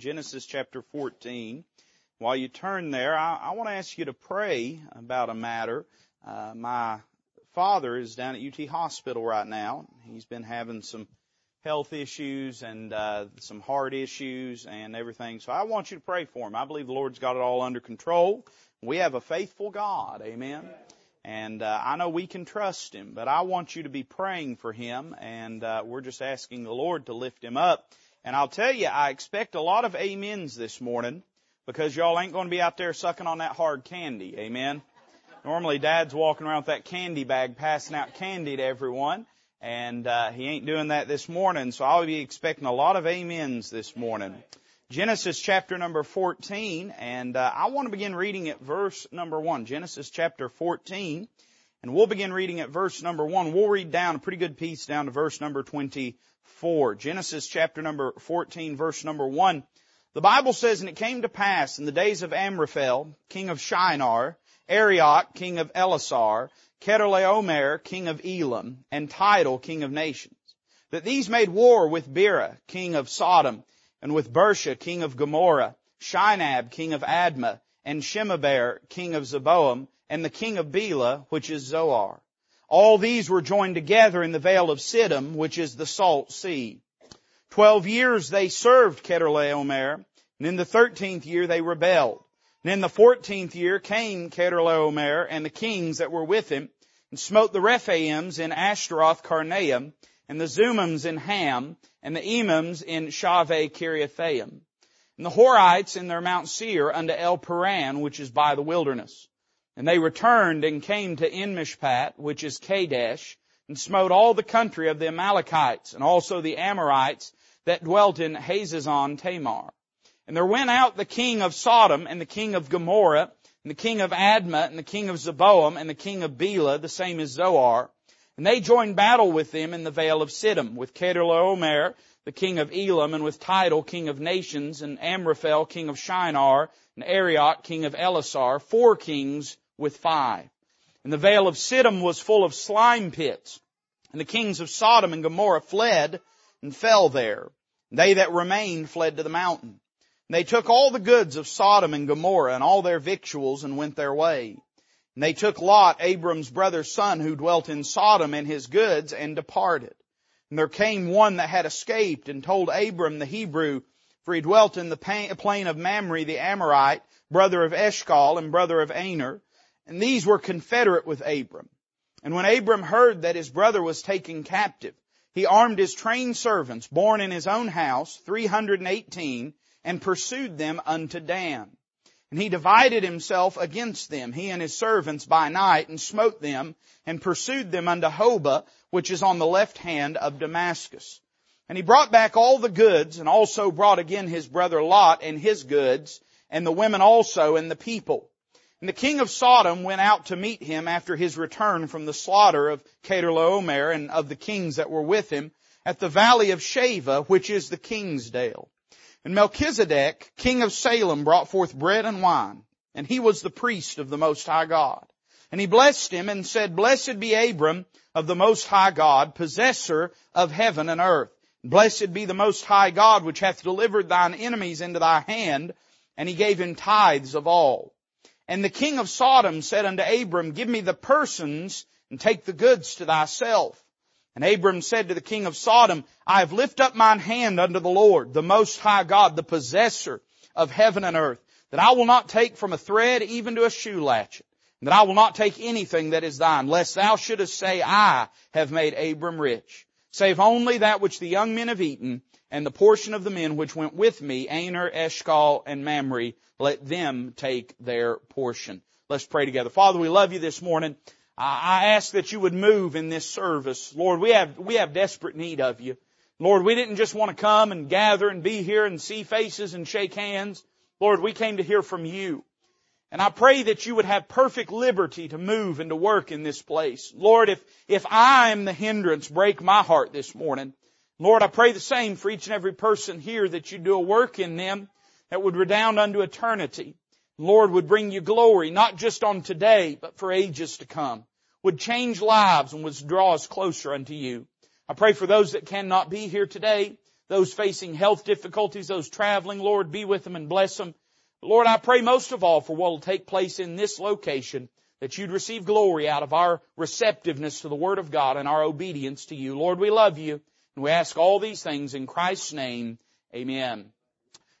Genesis chapter 14. While you turn there, I, I want to ask you to pray about a matter. Uh, my father is down at UT Hospital right now. He's been having some health issues and uh, some heart issues and everything. So I want you to pray for him. I believe the Lord's got it all under control. We have a faithful God. Amen. And uh, I know we can trust him, but I want you to be praying for him, and uh, we're just asking the Lord to lift him up. And I'll tell you, I expect a lot of amens this morning because y'all ain't going to be out there sucking on that hard candy. Amen. Normally, Dad's walking around with that candy bag, passing out candy to everyone, and uh, he ain't doing that this morning. So I'll be expecting a lot of amens this morning. Genesis chapter number 14, and uh, I want to begin reading at verse number 1. Genesis chapter 14, and we'll begin reading at verse number 1. We'll read down a pretty good piece down to verse number 24. Genesis chapter number 14, verse number 1. The Bible says, And it came to pass in the days of Amraphel, king of Shinar, Arioch, king of Ellasar, Chedorlaomer, king of Elam, and Tidal, king of nations, that these made war with Bera, king of Sodom, and with Birsha, king of Gomorrah, Shinab, king of Admah, and Shemeber, king of Zeboiim, and the king of Bela, which is Zoar. All these were joined together in the vale of Siddim, which is the salt sea. Twelve years they served Chedorlaomer, and in the thirteenth year they rebelled. And in the fourteenth year came Chedorlaomer and the kings that were with him, and smote the Rephaims in Ashtaroth Karnaim, and the Zuzims in Ham, and the Emims in Shaveh Kiriathaim, and the Horites in their Mount Seir unto El Paran, which is by the wilderness. And they returned and came to En-mishpat, which is Kadesh, and smote all the country of the Amalekites, and also the Amorites that dwelt in Hazezon Tamar. And there went out the king of Sodom, and the king of Gomorrah, and the king of Admah, and the king of Zeboiim, and the king of Bela, the same as Zoar, and they joined battle with them in the vale of Siddim, with Chedorlaomer, the king of Elam, and with Tidal, king of nations, and Amraphel, king of Shinar, and Arioch, king of Ellasar, four kings with five. And the vale of Siddim was full of slime pits, and the kings of Sodom and Gomorrah fled and fell there. They that remained fled to the mountain. And they took all the goods of Sodom and Gomorrah and all their victuals and went their way. And they took Lot, Abram's brother's son, who dwelt in Sodom, and his goods, and departed. And there came one that had escaped, and told Abram the Hebrew, for he dwelt in the plain of Mamre the Amorite, brother of Eshcol, and brother of Aner. And these were confederate with Abram. And when Abram heard that his brother was taken captive, he armed his trained servants, born in his own house, 318, and pursued them unto Dan. And he divided himself against them, he and his servants by night, and smote them, and pursued them unto Hobah, which is on the left hand of Damascus. And he brought back all the goods, and also brought again his brother Lot and his goods, and the women also, and the people. And the king of Sodom went out to meet him after his return from the slaughter of Chedorlaomer and of the kings that were with him at the valley of Shaveh, which is the king's dale. And Melchizedek, king of Salem, brought forth bread and wine, and he was the priest of the Most High God. And he blessed him and said, Blessed be Abram of the Most High God, possessor of heaven and earth. Blessed be the Most High God, which hath delivered thine enemies into thy hand, and he gave him tithes of all. And the king of Sodom said unto Abram, Give me the persons, and take the goods to thyself. And Abram said to the king of Sodom, I have lifted up mine hand unto the Lord, the most high God, the possessor of heaven and earth, that I will not take from a thread even to a shoe latchet, and that I will not take anything that is thine, lest thou shouldest say, I have made Abram rich, save only that which the young men have eaten, and the portion of the men which went with me, Aner, Eshcol, and Mamre, let them take their portion. Let's pray together. Father, we love you this morning. I ask that you would move in this service. Lord, we have, we have desperate need of you. Lord, we didn't just want to come and gather and be here and see faces and shake hands. Lord, we came to hear from you. And I pray that you would have perfect liberty to move and to work in this place. Lord, if, if I am the hindrance, break my heart this morning. Lord, I pray the same for each and every person here that you do a work in them that would redound unto eternity. Lord would bring you glory, not just on today, but for ages to come would change lives and would draw us closer unto you. I pray for those that cannot be here today, Those facing health difficulties, those traveling, Lord, be with them and bless them. Lord, I pray most of all for what will take place in this location, that you'd receive glory out of our receptiveness to the Word of God and our obedience to you. Lord, we love you, and we ask all these things in Christ's name. Amen.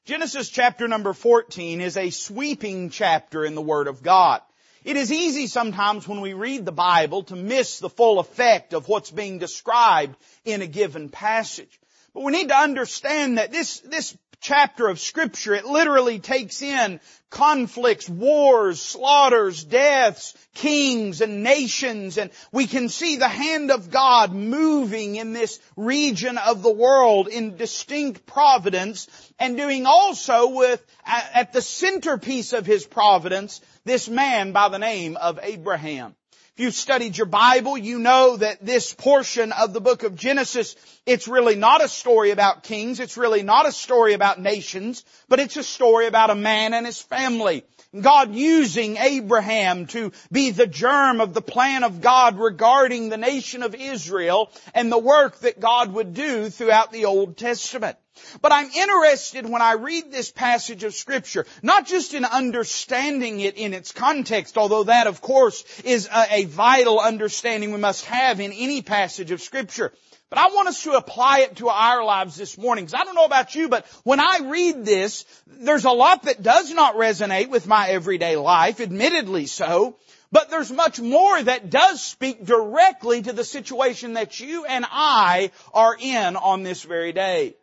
Genesis chapter number 14 is a sweeping chapter in the Word of God. It is easy sometimes when we read the Bible to miss the full effect of what's being described in a given passage. But we need to understand that this, this chapter of scripture, it literally takes in conflicts, wars, slaughters, deaths, kings and nations, and we can see the hand of God moving in this region of the world in distinct providence and doing also with, at the centerpiece of His providence, this man by the name of Abraham. If you've studied your Bible, you know that this portion of the book of Genesis, it's really not a story about kings, it's really not a story about nations, but it's a story about a man and his family. God using Abraham to be the germ of the plan of God regarding the nation of Israel and the work that God would do throughout the Old Testament. But I'm interested when I read this passage of scripture, not just in understanding it in its context, although that of course is a, a, vital understanding we must have in any passage of scripture. But I want us to apply it to our lives this morning. Because I don't know about you, but when I read this, there's a lot that does not resonate with my everyday life, admittedly so. But there's much more that does speak directly to the situation that you and I are in on this very day.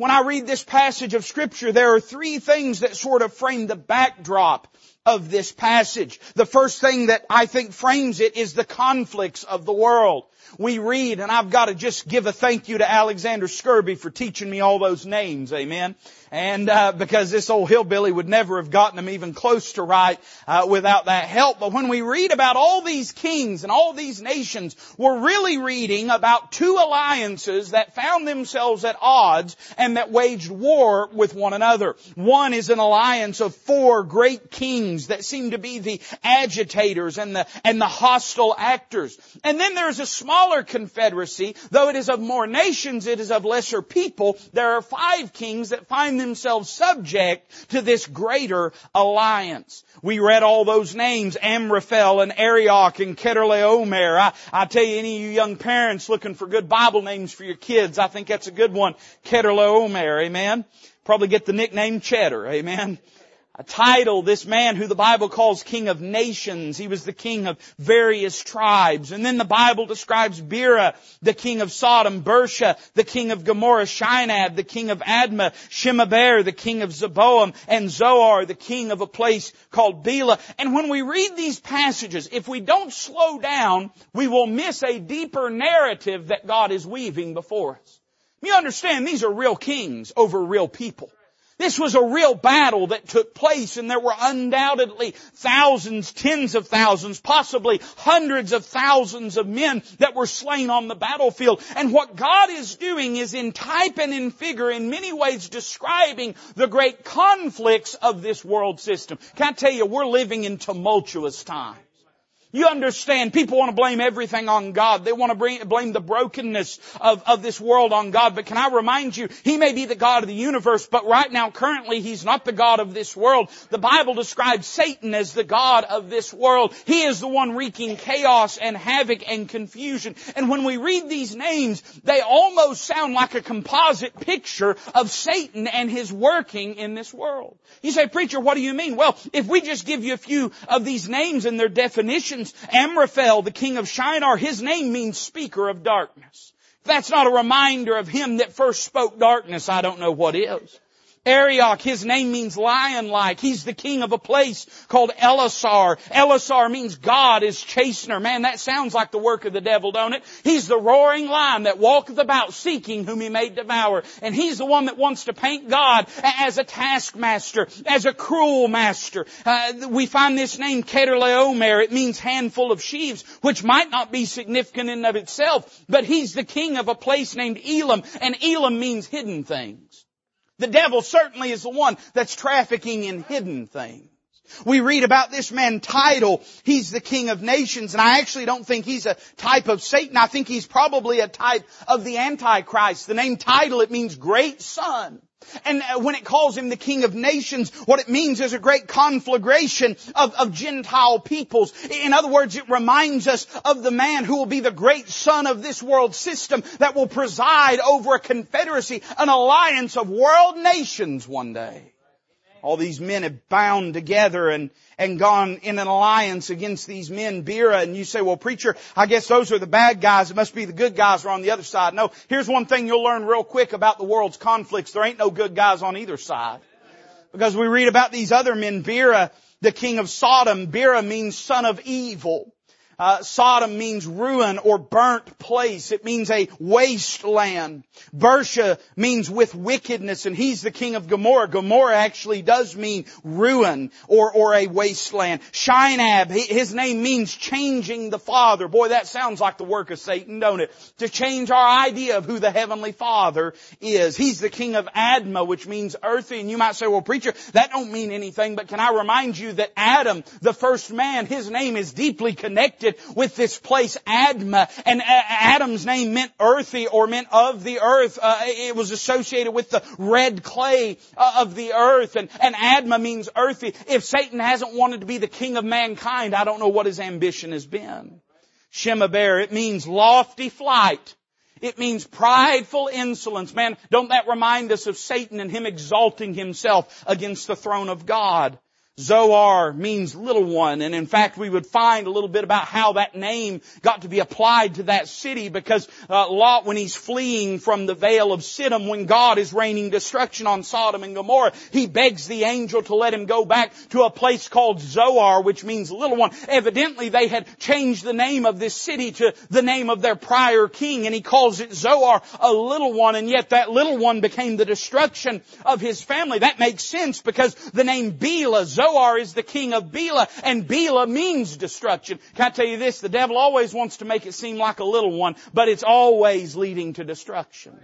When I read this passage of scripture, there are three things that sort of frame the backdrop of this passage. The first thing that I think frames it is the conflicts of the world. We read, and I've got to just give a thank you to Alexander Skirby for teaching me all those names, amen and uh, because this old hillbilly would never have gotten them even close to right uh, without that help. But when we read about all these kings and all these nations, we're really reading about two alliances that found themselves at odds and that waged war with one another. One is an alliance of four great kings that seem to be the agitators and the and the hostile actors. And then there's a smaller confederacy, though it is of more nations, it is of lesser people. There are five kings that find themselves subject to this greater alliance. We read all those names, Amraphel and Arioch and Chedorlaomer. I, I tell you, any of you young parents looking for good Bible names for your kids, I think that's a good one. Chedorlaomer, amen. Probably get the nickname Cheddar, amen a Tidal, this man who the Bible calls King of Nations. He was the king of various tribes. And then the Bible describes Bera, the king of Sodom, Birsha, the king of Gomorrah, Shinab, the king of Admah, Shemeber, the king of Zeboiim, and Zoar, the king of a place called Bela. And when we read these passages, if we don't slow down, we will miss a deeper narrative that God is weaving before us. You understand, these are real kings over real people. This was a real battle that took place and there were undoubtedly thousands, tens of thousands, possibly hundreds of thousands of men that were slain on the battlefield. And what God is doing is in type and in figure in many ways describing the great conflicts of this world system. Can I tell you, we're living in tumultuous times. You understand, people want to blame everything on God. They want to bring, blame the brokenness of, of this world on God. But can I remind you, He may be the God of the universe, but right now, currently, He's not the God of this world. The Bible describes Satan as the God of this world. He is the one wreaking chaos and havoc and confusion. And when we read these names, they almost sound like a composite picture of Satan and his working in this world. You say, preacher, what do you mean? Well, if we just give you a few of these names and their definitions, Amraphel, the king of Shinar, his name means speaker of darkness. If that's not a reminder of him that first spoke darkness, I don't know what is. Arioch, his name means lion-like. He's the king of a place called Ellasar. Ellasar means God is chastener. Man, that sounds like the work of the devil, don't it? He's the roaring lion that walketh about seeking whom he may devour. And he's the one that wants to paint God as a taskmaster, as a cruel master. Uh, we find this name Chedorlaomer. It means handful of sheaves, which might not be significant in of itself, but he's the king of a place named Elam, and Elam means hidden things. The devil certainly is the one that's trafficking in hidden things. We read about this man Tidal. He's the king of nations and I actually don't think he's a type of Satan. I think he's probably a type of the Antichrist. The name Tidal, it means great son. And uh, when it calls him the king of nations, what it means is a great conflagration of, of Gentile peoples. In other words, it reminds us of the man who will be the great son of this world system that will preside over a confederacy, an alliance of world nations one day. All these men have bound together and, and gone in an alliance against these men, Bera, and you say, well preacher, I guess those are the bad guys. It must be the good guys are on the other side. No, here's one thing you'll learn real quick about the world's conflicts. There ain't no good guys on either side. Because we read about these other men, Bera, the king of Sodom. Bera means son of evil. Uh, Sodom means ruin or burnt place. It means a wasteland. Birsha means with wickedness, and he's the king of Gomorrah. Gomorrah actually does mean ruin or, or a wasteland. Shinab, his name means changing the Father. Boy, that sounds like the work of Satan, don't it? To change our idea of who the Heavenly Father is. He's the king of Admah, which means earthy. And you might say, well preacher, that don't mean anything, but can I remind you that Adam, the first man, his name is deeply connected with this place Admah, and Adam's name meant earthy or meant of the earth. Uh, it was associated with the red clay uh, of the earth, and, and Admah means earthy. If Satan hasn't wanted to be the king of mankind, I don't know what his ambition has been. Shemeber, it means lofty flight. It means prideful insolence. Man, don't that remind us of Satan and him exalting himself against the throne of God? Zoar means little one, and in fact we would find a little bit about how that name got to be applied to that city because uh, Lot, when he's fleeing from the vale of Siddim, when God is raining destruction on Sodom and Gomorrah, he begs the angel to let him go back to a place called Zoar, which means little one. Evidently they had changed the name of this city to the name of their prior king, and he calls it Zoar, a little one, and yet that little one became the destruction of his family. That makes sense because the name Bela, Zoar, Zoar is the king of Bela, and Bela means destruction. Can I tell you this? The devil always wants to make it seem like a little one, but it's always leading to destruction.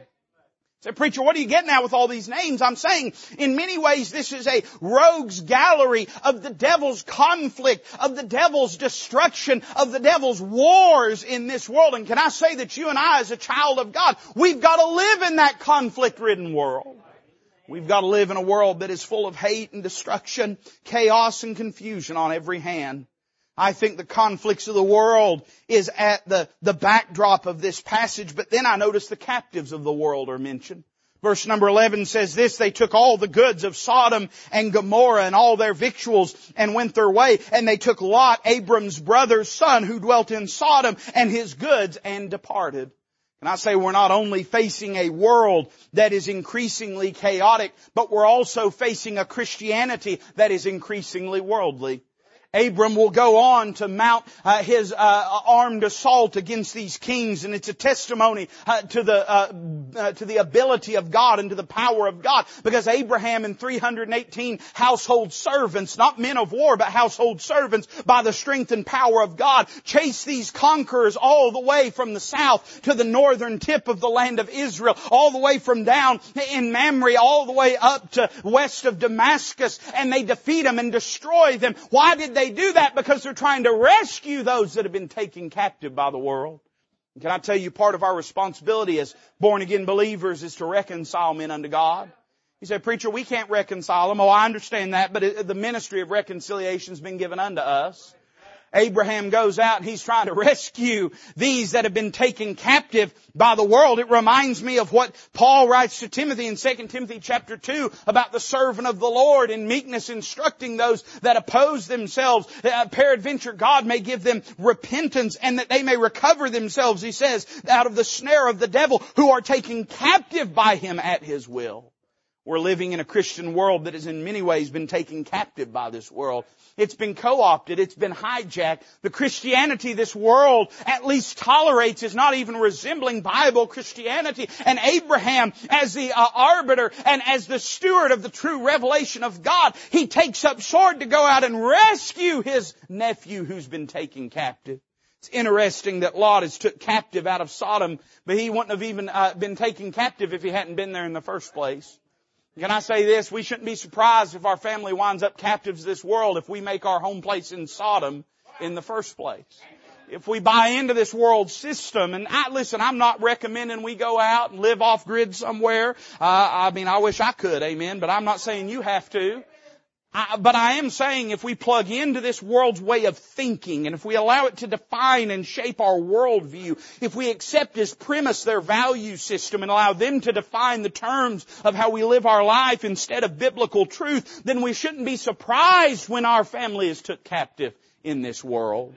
Say, preacher, what are you getting at with all these names? I'm saying, in many ways, this is a rogues gallery of the devil's conflict, of the devil's destruction, of the devil's wars in this world. And can I say that you and I, as a child of God, we've got to live in that conflict-ridden world. We've got to live in a world that is full of hate and destruction, chaos and confusion on every hand. I think the conflicts of the world is at the, the backdrop of this passage, but then I notice the captives of the world are mentioned. Verse number 11 says this, they took all the goods of Sodom and Gomorrah and all their victuals and went their way, and they took Lot, Abram's brother's son who dwelt in Sodom and his goods and departed. And I say we're not only facing a world that is increasingly chaotic, but we're also facing a Christianity that is increasingly worldly. Abram will go on to mount uh, his uh, armed assault against these kings, and it's a testimony uh, to the uh, uh, to the ability of God and to the power of God. Because Abraham and 318 household servants, not men of war, but household servants, by the strength and power of God, chase these conquerors all the way from the south to the northern tip of the land of Israel, all the way from down in Mamre, all the way up to west of Damascus, and they defeat them and destroy them. Why did they do that? Because they're trying to rescue those that have been taken captive by the world. And can I tell you part of our responsibility as born again believers is to reconcile men unto God? You say, preacher, we can't reconcile them. Oh, I understand that, but the ministry of reconciliation has been given unto us. Abraham goes out and he's trying to rescue these that have been taken captive by the world. It reminds me of what Paul writes to Timothy in 2 Timothy chapter 2 about the servant of the Lord in meekness instructing those that oppose themselves. Uh, peradventure God may give them repentance and that they may recover themselves, he says, out of the snare of the devil who are taken captive by him at his will. We're living in a Christian world that has in many ways been taken captive by this world. It's been co-opted. It's been hijacked. The Christianity this world at least tolerates is not even resembling Bible Christianity. And Abraham, as the uh, arbiter and as the steward of the true revelation of God, he takes up sword to go out and rescue his nephew who's been taken captive. It's interesting that Lot is took captive out of Sodom, but he wouldn't have even uh, been taken captive if he hadn't been there in the first place. Can I say this? We shouldn't be surprised if our family winds up captives of this world if we make our home place in Sodom in the first place. If we buy into this world system, and I, listen, I'm not recommending we go out and live off grid somewhere. Uh, I mean, I wish I could, amen, but I'm not saying you have to. I, but I am saying if we plug into this world's way of thinking and if we allow it to define and shape our worldview, if we accept as premise their value system and allow them to define the terms of how we live our life instead of biblical truth, then we shouldn't be surprised when our family is took captive in this world.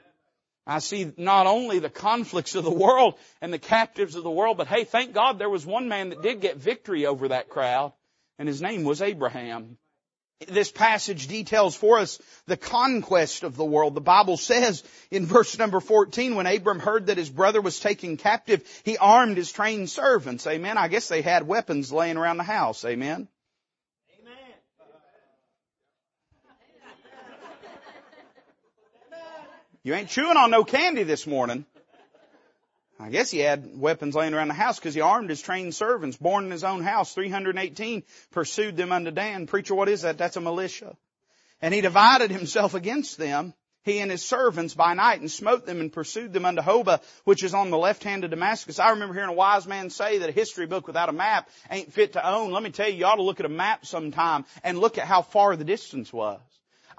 I see not only the conflicts of the world and the captives of the world, but hey, thank God there was one man that did get victory over that crowd, and his name was Abraham. This passage details for us the conquest of the world. The Bible says in verse number 14, when Abram heard that his brother was taken captive, he armed his trained servants. Amen. I guess they had weapons laying around the house. Amen. You ain't chewing on no candy this morning. I guess he had weapons laying around the house because he armed his trained servants, born in his own house. 318 pursued them unto Dan. Preacher, what is that? That's a militia. And he divided himself against them, he and his servants by night, and smote them and pursued them unto Hobah, which is on the left hand of Damascus. I remember hearing a wise man say that a history book without a map ain't fit to own. Let me tell you, you ought to look at a map sometime and look at how far the distance was.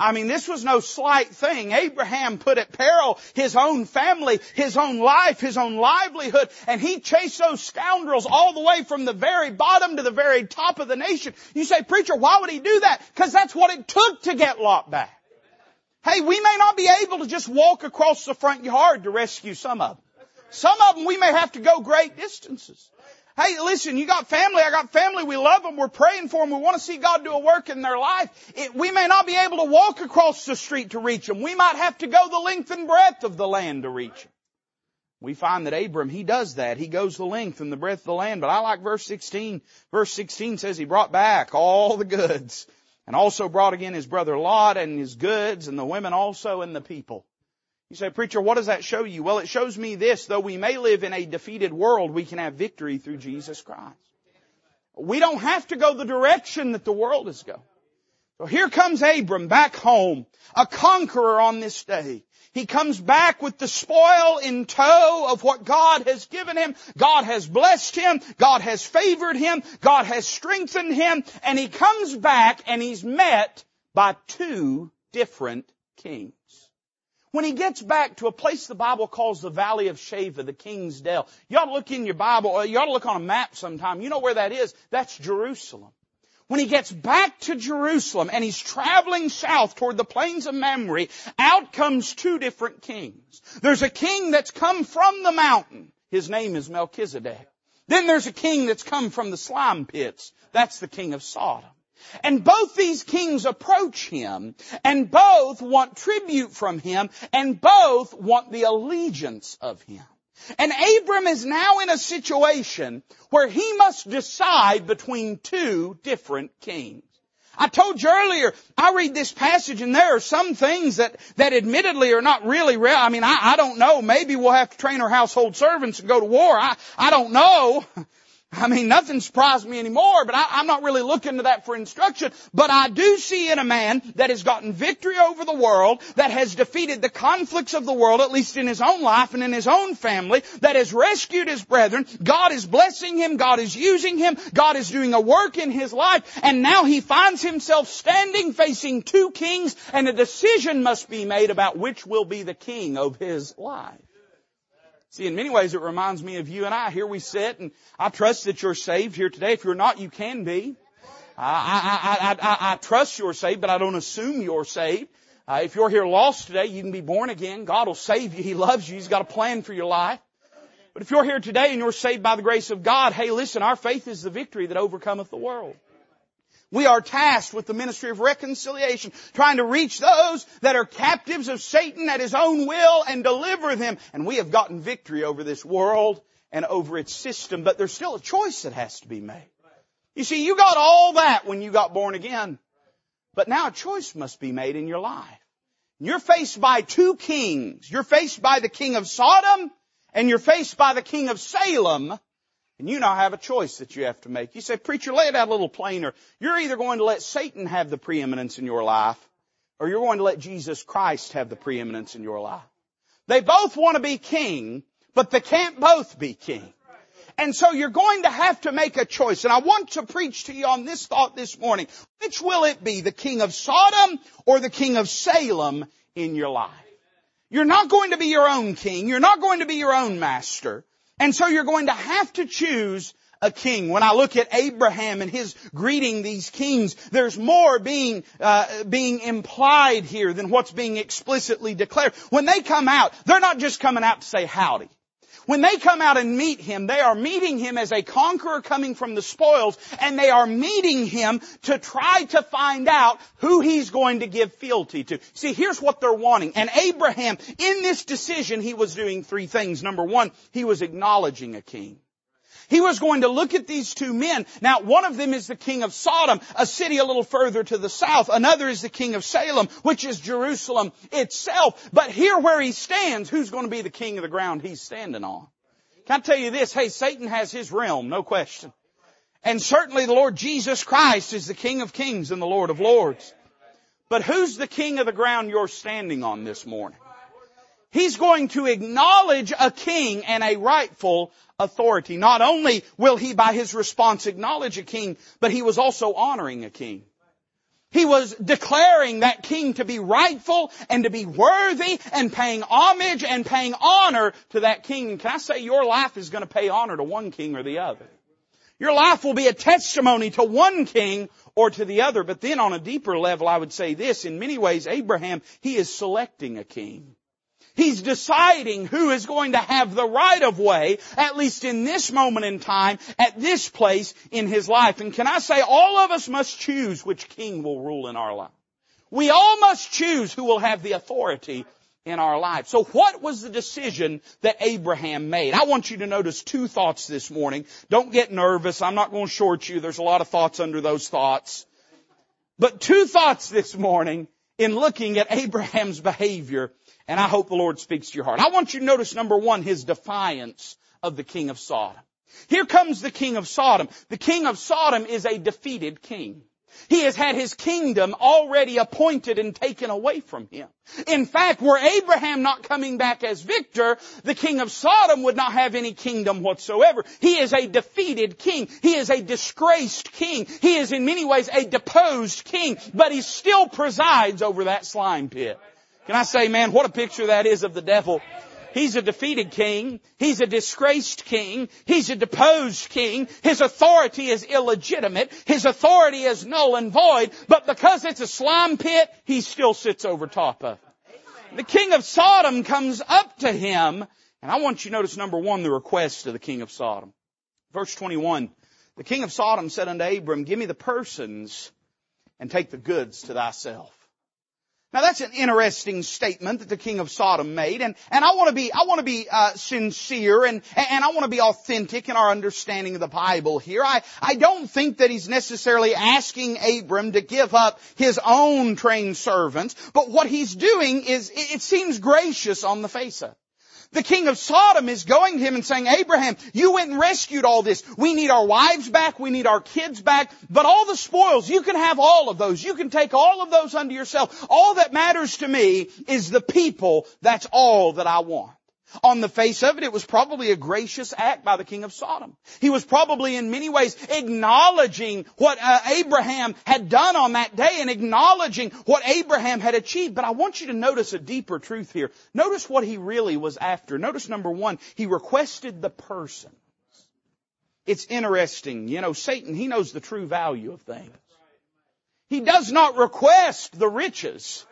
I mean, this was no slight thing. Abraham put at peril his own family, his own life, his own livelihood, and he chased those scoundrels all the way from the very bottom to the very top of the nation. You say, preacher, why would he do that? Because that's what it took to get Lot back. Hey, we may not be able to just walk across the front yard to rescue some of them. Some of them we may have to go great distances. Hey, listen, you got family, I got family, we love them, we're praying for them, we want to see God do a work in their life. It, we may not be able to walk across the street to reach them. We might have to go the length and breadth of the land to reach them. We find that Abram, he does that. He goes the length and the breadth of the land. But I like verse 16. Verse 16 says he brought back all the goods and also brought again his brother Lot and his goods and the women also and the people. You say, preacher, what does that show you? Well, it shows me this. Though we may live in a defeated world, we can have victory through Jesus Christ. We don't have to go the direction that the world is going. So here comes Abram back home, a conqueror on this day. He comes back with the spoil in tow of what God has given him. God has blessed him. God has favored him. God has strengthened him. And he comes back and he's met by two different kings. When he gets back to a place the Bible calls the Valley of Shaveh, the King's Dell, you ought to look in your Bible, you ought to look on a map sometime. You know where that is? That's Jerusalem. When he gets back to Jerusalem and he's traveling south toward the plains of Mamre, out comes two different kings. There's a king that's come from the mountain. His name is Melchizedek. Then there's a king that's come from the slime pits. That's the king of Sodom. And both these kings approach him, and both want tribute from him, and both want the allegiance of him. And Abram is now in a situation where he must decide between two different kings. I told you earlier, I read this passage and there are some things that, that admittedly are not really real. I mean, I, I don't know. Maybe we'll have to train our household servants and go to war. I, I don't know. I mean, nothing surprised me anymore, but I, am not really looking to that for instruction. But I do see in a man that has gotten victory over the world, that has defeated the conflicts of the world, at least in his own life and in his own family, that has rescued his brethren. God is blessing him. God is using him. God is doing a work in his life. And now he finds himself standing facing two kings and a decision must be made about which will be the king of his life. See, in many ways it reminds me of you and I. Here we sit and I trust that you're saved here today. If you're not, you can be. I, I, I, I, I trust you're saved, but I don't assume you're saved. Uh, if you're here lost today, you can be born again. God will save you. He loves you. He's got a plan for your life. But if you're here today and you're saved by the grace of God, hey listen, our faith is the victory that overcometh the world. We are tasked with the ministry of reconciliation, trying to reach those that are captives of Satan at his own will and deliver them. And we have gotten victory over this world and over its system, but there's still a choice that has to be made. You see, you got all that when you got born again, but now a choice must be made in your life. You're faced by two kings. You're faced by the king of Sodom and you're faced by the king of Salem And you now have a choice that you have to make. You say, preacher, lay it out a little plainer. You're either going to let Satan have the preeminence in your life, or you're going to let Jesus Christ have the preeminence in your life. They both want to be king, but they can't both be king. And so you're going to have to make a choice. And I want to preach to you on this thought this morning. Which will it be? The king of Sodom or the king of Salem in your life? You're not going to be your own king. You're not going to be your own master. And so you're going to have to choose a king. When I look at Abraham and his greeting these kings, there's more being uh, being implied here than what's being explicitly declared. When they come out, they're not just coming out to say howdy. When they come out and meet him, they are meeting him as a conqueror coming from the spoils, and they are meeting him to try to find out who he's going to give fealty to. See, here's what they're wanting. And Abraham, in this decision, he was doing three things. Number one, he was acknowledging a king. He was going to look at these two men. Now, one of them is the king of Sodom, a city a little further to the south. Another is the king of Salem, which is Jerusalem itself. But here where he stands, who's going to be the king of the ground he's standing on? Can I tell you this? Hey, Satan has his realm, no question. And certainly the Lord Jesus Christ is the King of Kings and the Lord of Lords. But who's the king of the ground you're standing on this morning? He's going to acknowledge a king and a rightful authority. Not only will he by his response acknowledge a king, but he was also honoring a king. He was declaring that king to be rightful and to be worthy and paying homage and paying honor to that king. can I say your life is going to pay honor to one king or the other? Your life will be a testimony to one king or to the other. But then on a deeper level, I would say this. In many ways, Abraham, he is selecting a king. He's deciding who is going to have the right of way, at least in this moment in time, at this place in his life. And can I say, all of us must choose which king will rule in our life. We all must choose who will have the authority in our life. So what was the decision that Abraham made? I want you to notice two thoughts this morning. Don't get nervous. I'm not going to short you. There's a lot of thoughts under those thoughts. But two thoughts this morning in looking at Abraham's behavior and I hope the Lord speaks to your heart. I want you to notice number one, his defiance of the king of Sodom. Here comes the king of Sodom. The king of Sodom is a defeated king. He has had his kingdom already appointed and taken away from him. In fact, were Abraham not coming back as victor, the king of Sodom would not have any kingdom whatsoever. He is a defeated king. He is a disgraced king. He is in many ways a deposed king, but he still presides over that slime pit. Can I say, man, what a picture that is of the devil. He's a defeated king. He's a disgraced king. He's a deposed king. His authority is illegitimate. His authority is null and void. But because it's a slime pit, he still sits over top of it. The king of Sodom comes up to him, and I want you to notice number one, the request of the king of Sodom. Verse 21, the king of Sodom said unto Abram, give me the persons and take the goods to thyself. Now that's an interesting statement that the king of Sodom made, and, and I want to be I want to be uh, sincere and and I want to be authentic in our understanding of the Bible here. I I don't think that he's necessarily asking Abram to give up his own trained servants, but what he's doing is it seems gracious on the face of. It. The king of Sodom is going to him and saying, Abraham, you went and rescued all this. We need our wives back. We need our kids back. But all the spoils, you can have all of those. You can take all of those unto yourself. All that matters to me is the people. That's all that I want. On the face of it, it was probably a gracious act by the king of Sodom. He was probably in many ways acknowledging what uh, Abraham had done on that day and acknowledging what Abraham had achieved. But I want you to notice a deeper truth here. Notice what he really was after. Notice number one, he requested the person. It's interesting. You know, Satan, he knows the true value of things. He does not request the riches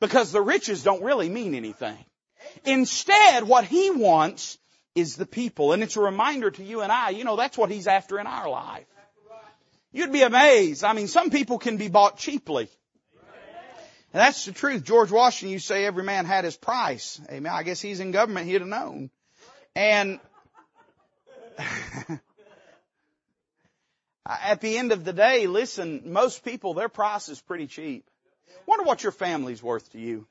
because the riches don't really mean anything. Instead, what he wants is the people. And it's a reminder to you and I, you know, that's what he's after in our life. You'd be amazed. I mean, some people can be bought cheaply. And that's the truth. George Washington, you say every man had his price. Amen. I guess he's in government, he'd have known. And at the end of the day, listen, most people, their price is pretty cheap. Wonder what your family's worth to you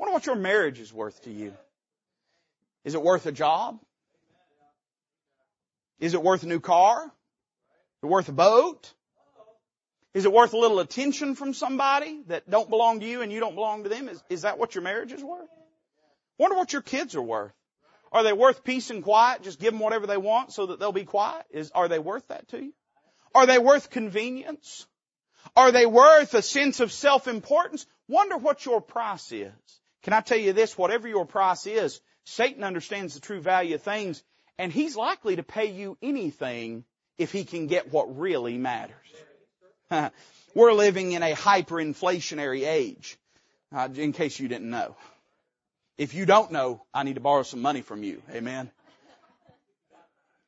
wonder what your marriage is worth to you. Is it worth a job? Is it worth a new car? Is it worth a boat? Is it worth a little attention from somebody that don't belong to you and you don't belong to them? Is, is that what your marriage is worth? Wonder what your kids are worth. Are they worth peace and quiet? Just give them whatever they want so that they'll be quiet? Is, are they worth that to you? Are they worth convenience? Are they worth a sense of self-importance? Wonder what your price is. Can I tell you this? Whatever your price is, Satan understands the true value of things and he's likely to pay you anything if he can get what really matters. We're living in a hyperinflationary age, uh, in case you didn't know. If you don't know, I need to borrow some money from you. Amen.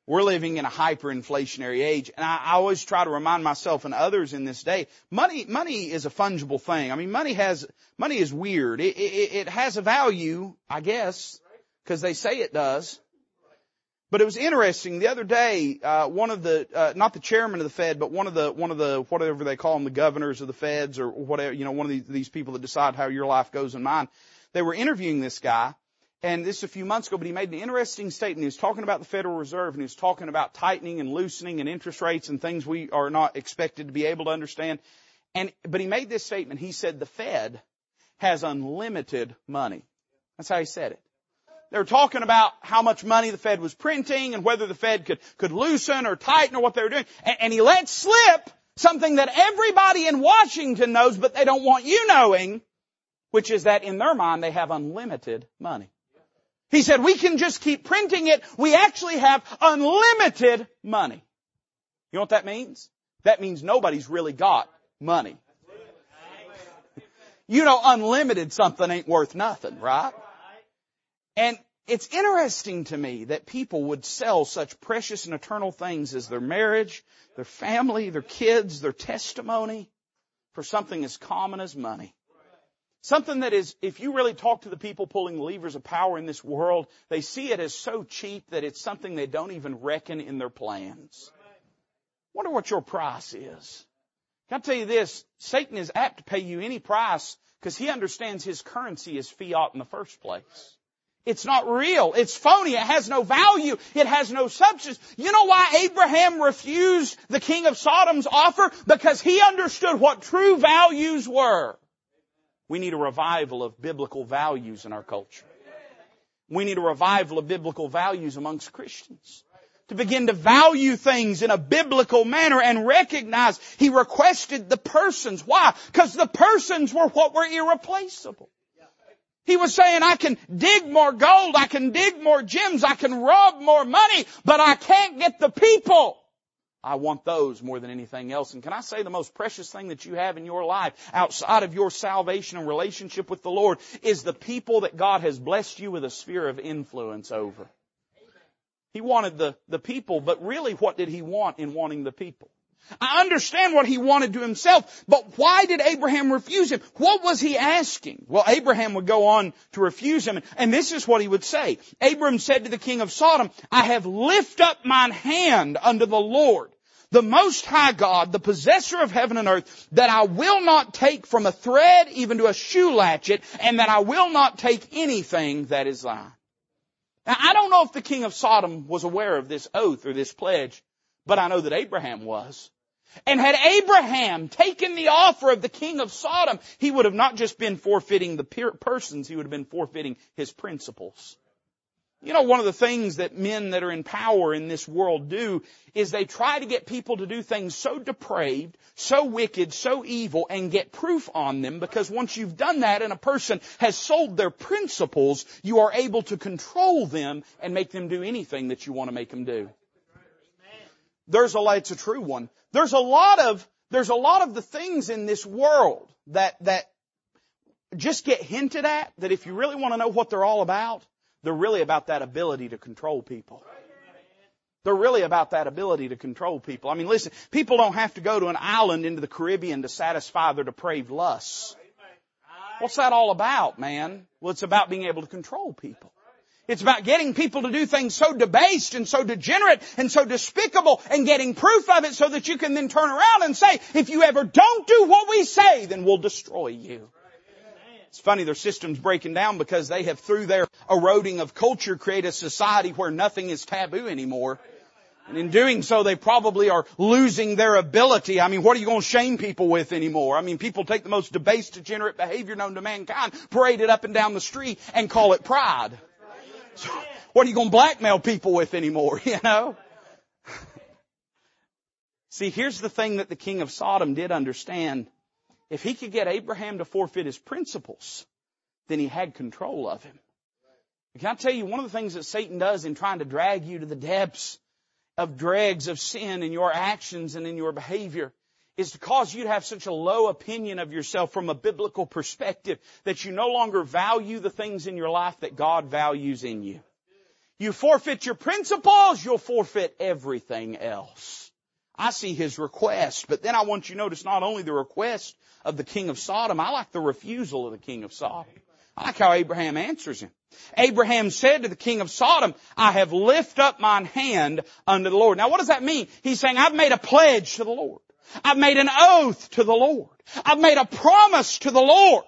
We're living in a hyperinflationary age, and I, I always try to remind myself and others in this day, money, money is a fungible thing. I mean, money has, money is weird. It, it, it has a value, I guess, because they say it does. But it was interesting. The other day, uh, one of the uh, not the chairman of the Fed, but one of the one of the whatever they call them, the governors of the Feds or whatever, you know, one of these, these people that decide how your life goes and mine. They were interviewing this guy, and this a few months ago, but he made an interesting statement. He was talking about the Federal Reserve, and he was talking about tightening and loosening and interest rates and things we are not expected to be able to understand. And but he made this statement. He said the Fed has unlimited money. That's how he said it. They were talking about how much money the Fed was printing and whether the Fed could, could loosen or tighten or what they were doing. And, and he let slip something that everybody in Washington knows, but they don't want you knowing, which is that in their mind they have unlimited money. He said, we can just keep printing it. We actually have unlimited money. You know what that means? That means nobody's really got money. You know, unlimited something ain't worth nothing, right? And it's interesting to me that people would sell such precious and eternal things as their marriage, their family, their kids, their testimony for something as common as money. Something that is, if you really talk to the people pulling the levers of power in this world, they see it as so cheap that it's something they don't even reckon in their plans. Wonder what your price is. Can I tell you this? Satan is apt to pay you any price because he understands his currency is fiat in the first place. It's not real. It's phony. It has no value. It has no substance. You know why Abraham refused the king of Sodom's offer? Because he understood what true values were. We need a revival of biblical values in our culture. We need a revival of biblical values amongst Christians. To begin to value things in a biblical manner and recognize he requested the persons. Why? Because the persons were what were irreplaceable. He was saying, I can dig more gold, I can dig more gems, I can rob more money, but I can't get the people. I want those more than anything else. And can I say the most precious thing that you have in your life outside of your salvation and relationship with the Lord is the people that God has blessed you with a sphere of influence over. He wanted the, the people, but really what did he want in wanting the people? I understand what he wanted to himself, but why did Abraham refuse him? What was he asking? Well, Abraham would go on to refuse him, and this is what he would say. Abram said to the king of Sodom, I have lifted up mine hand unto the Lord, the most high God, the possessor of heaven and earth, that I will not take from a thread even to a shoe latchet, and that I will not take anything that is thine. Now, I don't know if the king of Sodom was aware of this oath or this pledge, but I know that Abraham was. And had Abraham taken the offer of the king of Sodom, he would have not just been forfeiting the persons, he would have been forfeiting his principles. You know, one of the things that men that are in power in this world do is they try to get people to do things so depraved, so wicked, so evil, and get proof on them because once you've done that and a person has sold their principles, you are able to control them and make them do anything that you want to make them do there's a, it's a true one. There's a lot of, there's a lot of the things in this world that, that just get hinted at that if you really want to know what they're all about, they're really about that ability to control people. They're really about that ability to control people. I mean, listen, people don't have to go to an island into the Caribbean to satisfy their depraved lusts. What's that all about, man? Well, it's about being able to control people. It's about getting people to do things so debased and so degenerate and so despicable and getting proof of it so that you can then turn around and say, if you ever don't do what we say, then we'll destroy you. It's funny, their system's breaking down because they have, through their eroding of culture, created a society where nothing is taboo anymore. And in doing so, they probably are losing their ability. I mean, what are you going to shame people with anymore? I mean, people take the most debased, degenerate behavior known to mankind, parade it up and down the street, and call it pride. So, what are you going to blackmail people with anymore, you know? See, here's the thing that the king of Sodom did understand. If he could get Abraham to forfeit his principles, then he had control of him. Can I tell you, one of the things that Satan does in trying to drag you to the depths of dregs of sin in your actions and in your behavior is to cause you to have such a low opinion of yourself from a biblical perspective that you no longer value the things in your life that God values in you. You forfeit your principles, you'll forfeit everything else. I see his request, but then I want you to notice not only the request of the king of Sodom, I like the refusal of the king of Sodom. I like how Abraham answers him. Abraham said to the king of Sodom, I have lifted up mine hand unto the Lord. Now what does that mean? He's saying, I've made a pledge to the Lord. I've made an oath to the Lord. I've made a promise to the Lord.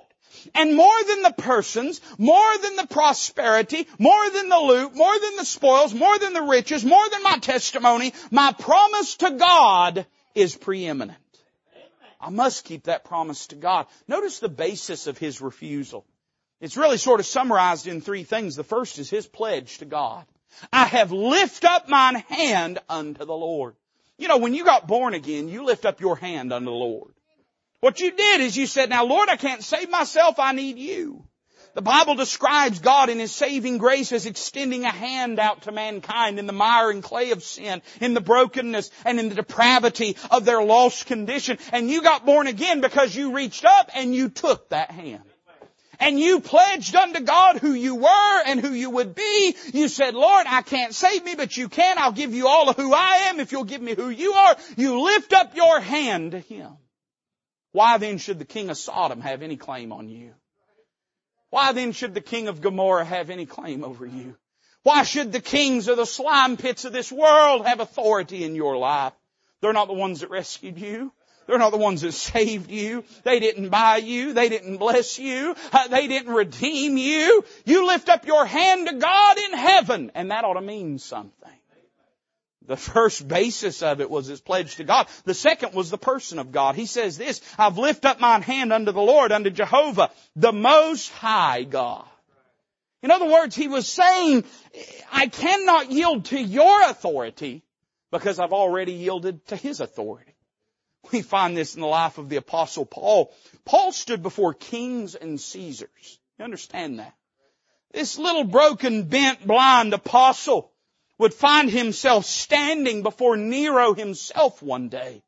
And more than the persons, more than the prosperity, more than the loot, more than the spoils, more than the riches, more than my testimony, my promise to God is preeminent. I must keep that promise to God. Notice the basis of his refusal. It's really sort of summarized in three things. The first is his pledge to God. I have lifted up mine hand unto the Lord. You know, when you got born again, you lift up your hand unto the Lord. What you did is you said, now Lord, I can't save myself, I need you. The Bible describes God in His saving grace as extending a hand out to mankind in the mire and clay of sin, in the brokenness and in the depravity of their lost condition. And you got born again because you reached up and you took that hand and you pledged unto God who you were and who you would be. You said, Lord, I can't save me, but you can. I'll give you all of who I am if you'll give me who you are. You lift up your hand to Him. Why then should the king of Sodom have any claim on you? Why then should the king of Gomorrah have any claim over you? Why should the kings of the slime pits of this world have authority in your life? They're not the ones that rescued you. They're not the ones that saved you. They didn't buy you. They didn't bless you. Uh, they didn't redeem you. You lift up your hand to God in heaven, and that ought to mean something. The first basis of it was his pledge to God. The second was the person of God. He says this, I've lifted up mine hand unto the Lord, unto Jehovah, the Most High God. In other words, he was saying, I cannot yield to your authority because I've already yielded to his authority. We find this in the life of the apostle Paul. Paul stood before kings and Caesars. You understand that? This little broken, bent, blind apostle would find himself standing before Nero himself one day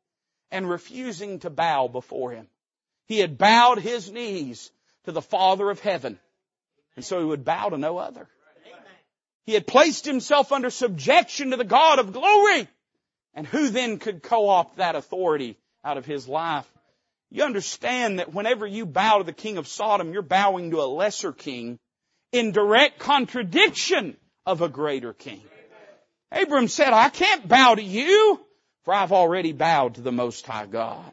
and refusing to bow before him. He had bowed his knees to the Father of heaven and so he would bow to no other. He had placed himself under subjection to the God of glory. And who then could co-opt that authority out of his life. You understand that whenever you bow to the king of Sodom, you're bowing to a lesser king in direct contradiction of a greater king. Abram said, I can't bow to you, for I've already bowed to the Most High God.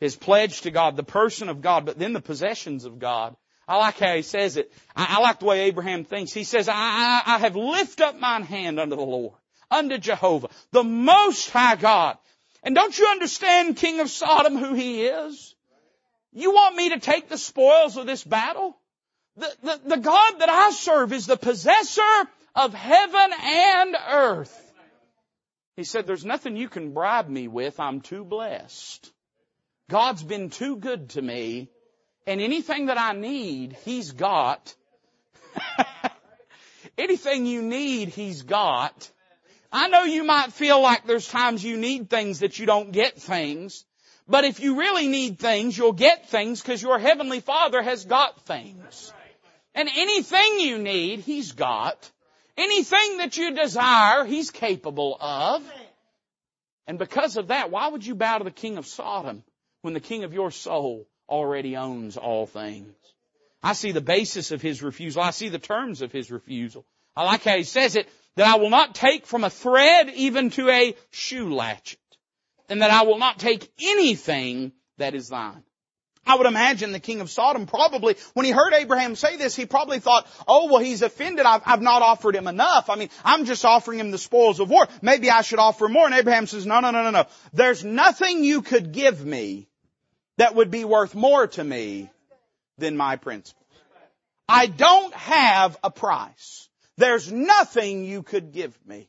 His pledge to God, the person of God, but then the possessions of God. I like how he says it. I, I like the way Abraham thinks. He says, I, I, I have lifted up mine hand unto the Lord, unto Jehovah, the Most High God. And don't you understand, King of Sodom, who he is? You want me to take the spoils of this battle? The, the, the God that I serve is the possessor of heaven and earth. He said, there's nothing you can bribe me with. I'm too blessed. God's been too good to me. And anything that I need, He's got. anything you need, He's got. I know you might feel like there's times you need things that you don't get things. But if you really need things, you'll get things because your Heavenly Father has got things. And anything you need, He's got. Anything that you desire, He's capable of. And because of that, why would you bow to the King of Sodom when the King of your soul already owns all things? I see the basis of His refusal. I see the terms of His refusal. I like how He says it that I will not take from a thread even to a shoe latchet, and that I will not take anything that is thine. I would imagine the king of Sodom probably, when he heard Abraham say this, he probably thought, oh, well, he's offended. I've, I've, not offered him enough. I mean, I'm just offering him the spoils of war. Maybe I should offer more. And Abraham says, no, no, no, no, no. There's nothing you could give me that would be worth more to me than my principles. I don't have a price. There's nothing you could give me.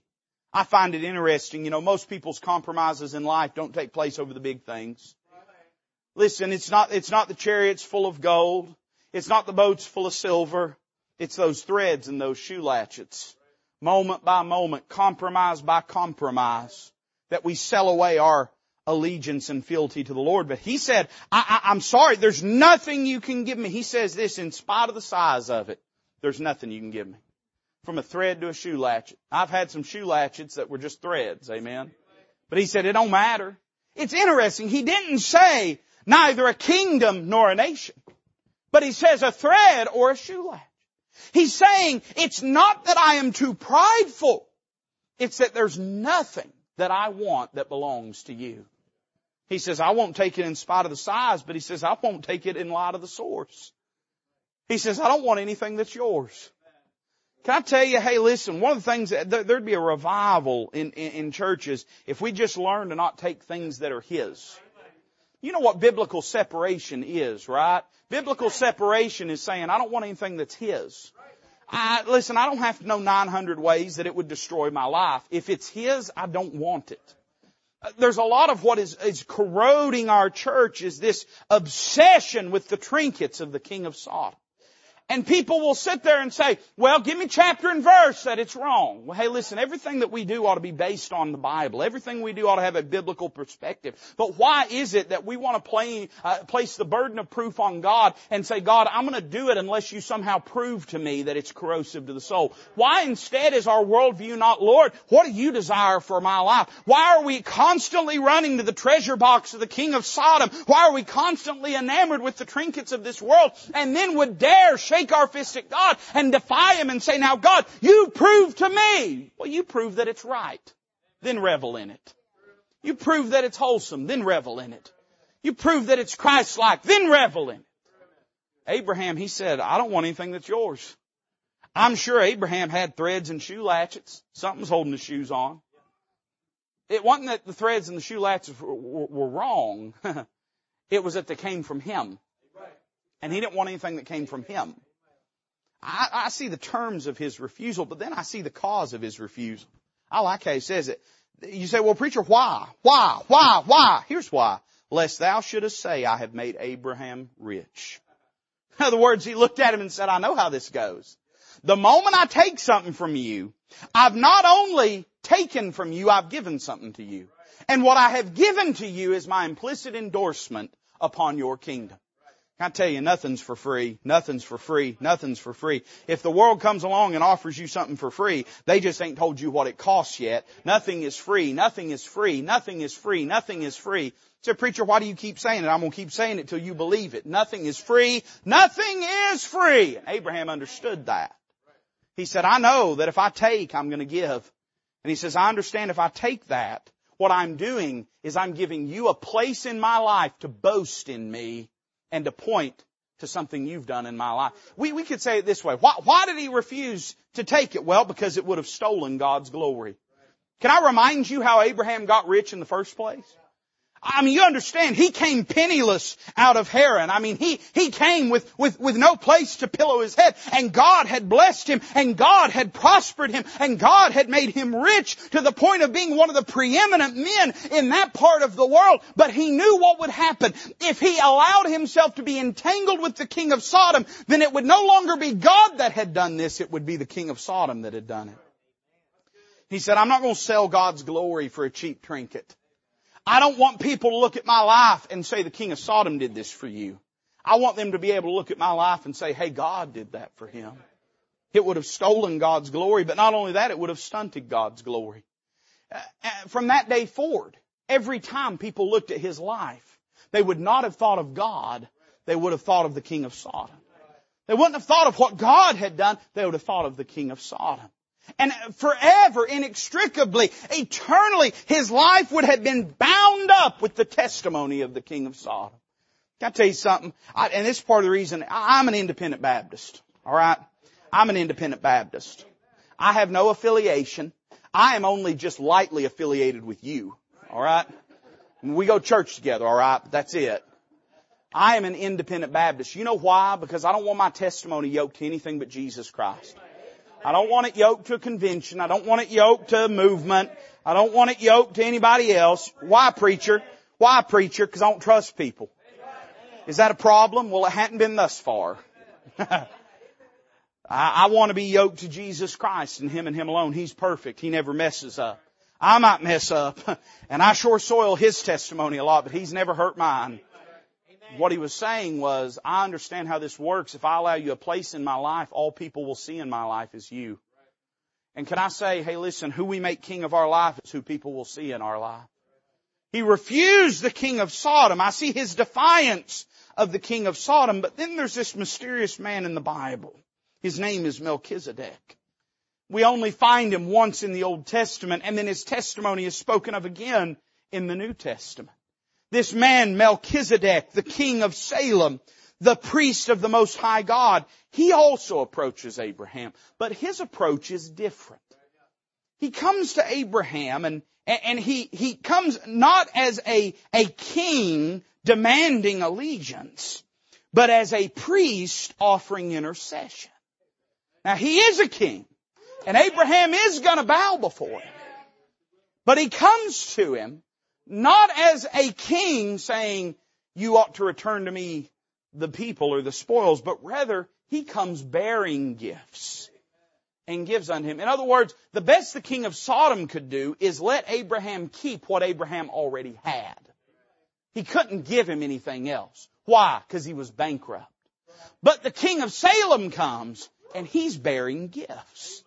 I find it interesting. You know, most people's compromises in life don't take place over the big things. Listen, it's not, it's not the chariots full of gold. It's not the boats full of silver. It's those threads and those shoe latchets. Moment by moment, compromise by compromise, that we sell away our allegiance and fealty to the Lord. But he said, I, I, I'm sorry, there's nothing you can give me. He says this in spite of the size of it. There's nothing you can give me. From a thread to a shoe latchet. I've had some shoe latchets that were just threads, amen. But he said, it don't matter. It's interesting. He didn't say, neither a kingdom nor a nation. But he says a thread or a shoe latch. He's saying it's not that I am too prideful. It's that there's nothing that I want that belongs to you. He says, I won't take it in spite of the size, but he says, I won't take it in light of the source. He says, I don't want anything that's yours. Can I tell you, hey listen, one of the things, that there'd be a revival in, in, in churches if we just learn to not take things that are His. You know what biblical separation is, right? Biblical separation is saying, I don't want anything that's His. I, listen, I don't have to know 900 ways that it would destroy my life. If it's His, I don't want it. Uh, there's a lot of what is, is corroding our church is this obsession with the trinkets of the King of Sodom. And people will sit there and say, well, give me chapter and verse that it's wrong. Well, hey, listen, everything that we do ought to be based on the Bible. Everything we do ought to have a biblical perspective. But why is it that we want to play, uh, place the burden of proof on God and say, God, I'm going to do it unless you somehow prove to me that it's corrosive to the soul? Why instead is our worldview not, Lord, what do you desire for my life? Why are we constantly running to the treasure box of the King of Sodom? Why are we constantly enamored with the trinkets of this world and then would dare shake our fist at God and defy Him and say, now God, you prove to me. Well, you prove that it's right. Then revel in it. You prove that it's wholesome. Then revel in it. You prove that it's Christ-like. Then revel in it. Abraham, he said, I don't want anything that's yours. I'm sure Abraham had threads and shoe latchets. Something's holding the shoes on. It wasn't that the threads and the shoe latchets were, were, were wrong. it was that they came from him. And he didn't want anything that came from him. I, I see the terms of his refusal, but then I see the cause of his refusal. I like how he says it. You say, well preacher, why? Why? Why? Why? Here's why. Lest thou shouldest say, I have made Abraham rich. In other words, he looked at him and said, I know how this goes. The moment I take something from you, I've not only taken from you, I've given something to you. And what I have given to you is my implicit endorsement upon your kingdom. I tell you, nothing's for free. Nothing's for free. Nothing's for free. If the world comes along and offers you something for free, they just ain't told you what it costs yet. Nothing is free. Nothing is free. Nothing is free. Nothing is free. So preacher, why do you keep saying it? I'm going to keep saying it till you believe it. Nothing is free. Nothing is free. Abraham understood that. He said, I know that if I take, I'm going to give. And he says, I understand if I take that, what I'm doing is I'm giving you a place in my life to boast in me and to point to something you've done in my life. We, we could say it this way. Why, why did he refuse to take it? Well, because it would have stolen God's glory. Can I remind you how Abraham got rich in the first place? I mean, you understand, he came penniless out of Haran. I mean, he, he came with, with, with no place to pillow his head. And God had blessed him, and God had prospered him, and God had made him rich to the point of being one of the preeminent men in that part of the world. But he knew what would happen. If he allowed himself to be entangled with the king of Sodom, then it would no longer be God that had done this, it would be the king of Sodom that had done it. He said, I'm not going to sell God's glory for a cheap trinket. I don't want people to look at my life and say the king of Sodom did this for you. I want them to be able to look at my life and say, hey, God did that for him. It would have stolen God's glory, but not only that, it would have stunted God's glory. Uh, uh, from that day forward, every time people looked at his life, they would not have thought of God, they would have thought of the king of Sodom. They wouldn't have thought of what God had done, they would have thought of the king of Sodom. And forever, inextricably, eternally, his life would have been bound up with the testimony of the king of Sodom. Can I tell you something? I, and this is part of the reason I'm an independent Baptist. All right? I'm an independent Baptist. I have no affiliation. I am only just lightly affiliated with you. All right? We go to church together, all right? That's it. I am an independent Baptist. You know why? Because I don't want my testimony yoked to anything but Jesus Christ. I don't want it yoked to a convention. I don't want it yoked to a movement. I don't want it yoked to anybody else. Why, preacher? Why, preacher? Because I don't trust people. Is that a problem? Well, it hadn't been thus far. I, I want to be yoked to Jesus Christ and Him and Him alone. He's perfect. He never messes up. I might mess up, and I sure soil His testimony a lot, but He's never hurt mine. What he was saying was, I understand how this works. If I allow you a place in my life, all people will see in my life is you. And can I say, hey listen, who we make king of our life is who people will see in our life. He refused the king of Sodom. I see his defiance of the king of Sodom, but then there's this mysterious man in the Bible. His name is Melchizedek. We only find him once in the Old Testament, and then his testimony is spoken of again in the New Testament. This man, Melchizedek, the king of Salem, the priest of the Most High God, he also approaches Abraham, but his approach is different. He comes to Abraham and, and he, he comes not as a, a king demanding allegiance, but as a priest offering intercession. Now he is a king, and Abraham is gonna bow before him. But he comes to him not as a king saying, you ought to return to me the people or the spoils, but rather he comes bearing gifts and gives unto him. In other words, the best the king of Sodom could do is let Abraham keep what Abraham already had. He couldn't give him anything else. Why? Because he was bankrupt. But the king of Salem comes and he's bearing gifts.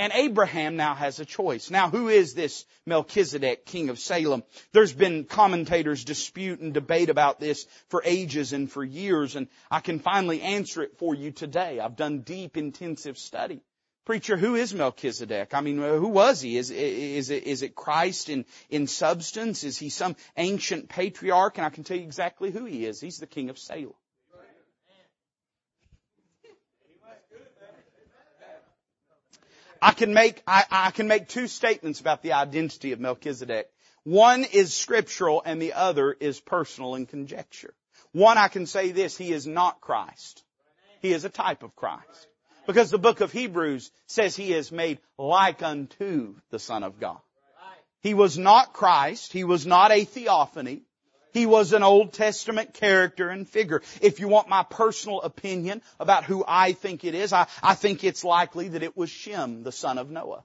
And Abraham now has a choice. Now who is this Melchizedek, king of Salem? There's been commentators dispute and debate about this for ages and for years, and I can finally answer it for you today. I've done deep, intensive study. Preacher, who is Melchizedek? I mean, who was he? Is, is, it, is it Christ in, in substance? Is he some ancient patriarch? And I can tell you exactly who he is. He's the king of Salem. I can make, I, I can make two statements about the identity of Melchizedek. One is scriptural and the other is personal and conjecture. One, I can say this, he is not Christ. He is a type of Christ. Because the book of Hebrews says he is made like unto the Son of God. He was not Christ. He was not a theophany. He was an Old Testament character and figure. If you want my personal opinion about who I think it is, I, I think it's likely that it was Shem, the son of Noah.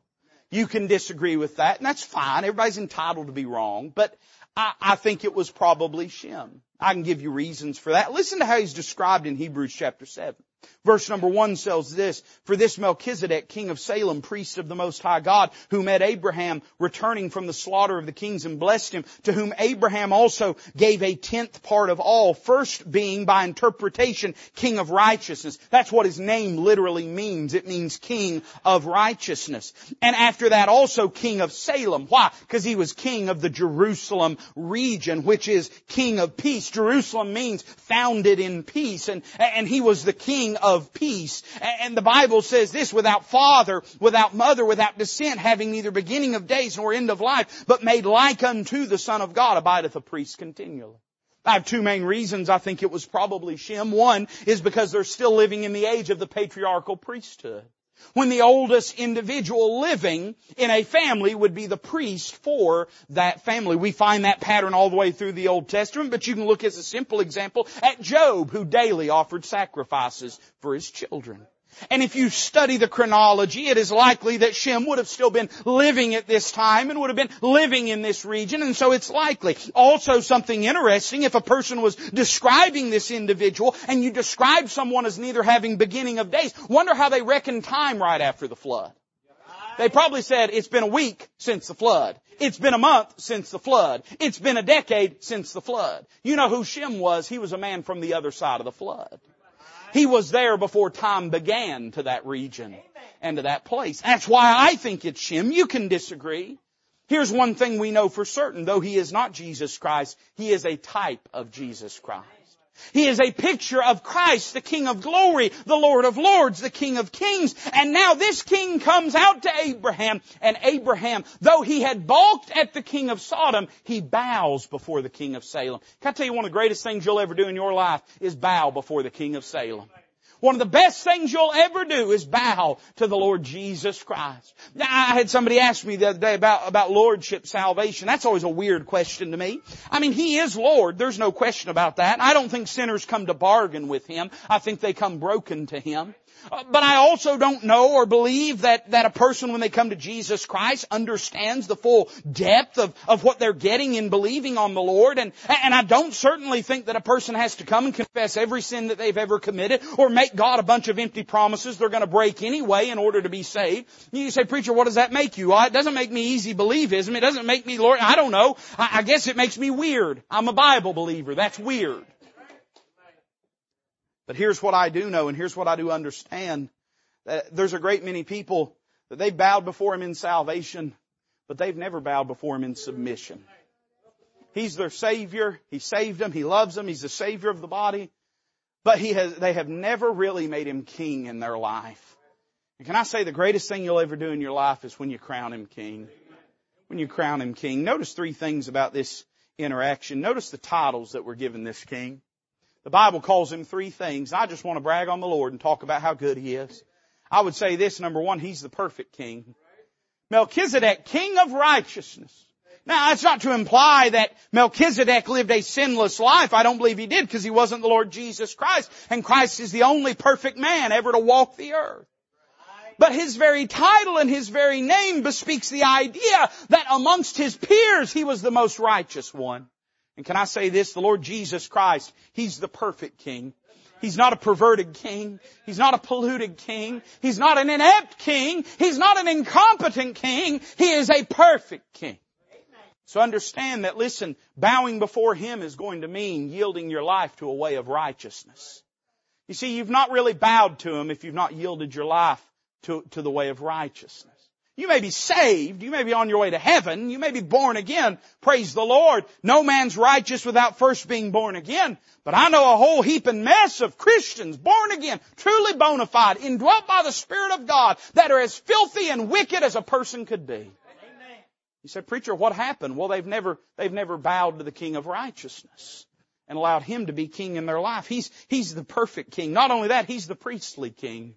You can disagree with that, and that's fine. Everybody's entitled to be wrong, but I, I think it was probably Shem. I can give you reasons for that. Listen to how he's described in Hebrews chapter 7. Verse number one says this, for this Melchizedek, king of Salem, priest of the Most High God, who met Abraham returning from the slaughter of the kings and blessed him, to whom Abraham also gave a tenth part of all, first being by interpretation king of righteousness. That's what his name literally means. It means king of righteousness. And after that also king of Salem. Why? Because he was king of the Jerusalem region, which is king of peace. Jerusalem means founded in peace. And, and he was the king of peace. And the Bible says this, without father, without mother, without descent, having neither beginning of days nor end of life, but made like unto the Son of God, abideth a priest continually. I have two main reasons I think it was probably Shem. One is because they're still living in the age of the patriarchal priesthood when the oldest individual living in a family would be the priest for that family. We find that pattern all the way through the Old Testament, but you can look as a simple example at Job, who daily offered sacrifices for his children. And if you study the chronology, it is likely that Shem would have still been living at this time and would have been living in this region, and so it's likely. Also something interesting, if a person was describing this individual and you describe someone as neither having beginning of days, wonder how they reckon time right after the flood. They probably said it's been a week since the flood. It's been a month since the flood. It's been a decade since the flood. You know who Shem was? He was a man from the other side of the flood. He was there before time began to that region and to that place. That's why I think it's Him. You can disagree. Here's one thing we know for certain. Though he is not Jesus Christ, he is a type of Jesus Christ. He is a picture of Christ, the King of glory, the Lord of lords, the King of kings. And now this king comes out to Abraham, and Abraham, though he had balked at the king of Sodom, he bows before the king of Salem. Can I tell you one of the greatest things you'll ever do in your life is bow before the king of Salem. One of the best things you'll ever do is bow to the Lord Jesus Christ. Now, I had somebody ask me the other day about, about Lordship salvation. That's always a weird question to me. I mean, He is Lord. There's no question about that. I don't think sinners come to bargain with Him. I think they come broken to Him. Uh, but I also don't know or believe that, that a person when they come to Jesus Christ understands the full depth of, of what they're getting in believing on the Lord. And, and I don't certainly think that a person has to come and confess every sin that they've ever committed or make God a bunch of empty promises they're going to break anyway in order to be saved. You say, preacher, what does that make you? Well, it doesn't make me easy believism. It doesn't make me Lord. I don't know. I, I guess it makes me weird. I'm a Bible believer. That's weird. But here's what I do know and here's what I do understand. That there's a great many people that they've bowed before Him in salvation, but they've never bowed before Him in submission. He's their Savior. He saved them. He loves them. He's the Savior of the body. But he has, they have never really made Him King in their life. And can I say the greatest thing you'll ever do in your life is when you crown Him King? When you crown Him King. Notice three things about this interaction. Notice the titles that were given this King. The Bible calls him three things. I just want to brag on the Lord and talk about how good he is. I would say this, number one, he's the perfect king. Melchizedek, king of righteousness. Now, that's not to imply that Melchizedek lived a sinless life. I don't believe he did because he wasn't the Lord Jesus Christ. And Christ is the only perfect man ever to walk the earth. But his very title and his very name bespeaks the idea that amongst his peers he was the most righteous one. And can I say this? The Lord Jesus Christ, He's the perfect King. He's not a perverted king. He's not a polluted king. He's not an inept king. He's not an incompetent king. He is a perfect king. So understand that, listen, bowing before Him is going to mean yielding your life to a way of righteousness. You see, you've not really bowed to Him if you've not yielded your life to, to the way of righteousness. You may be saved. You may be on your way to heaven. You may be born again. Praise the Lord. No man's righteous without first being born again. But I know a whole heaping mess of Christians born again, truly bona fide, indwelt by the Spirit of God that are as filthy and wicked as a person could be. You said, preacher, what happened? Well, they've never, they've never bowed to the King of righteousness and allowed Him to be King in their life. He's, He's the perfect King. Not only that, He's the priestly King.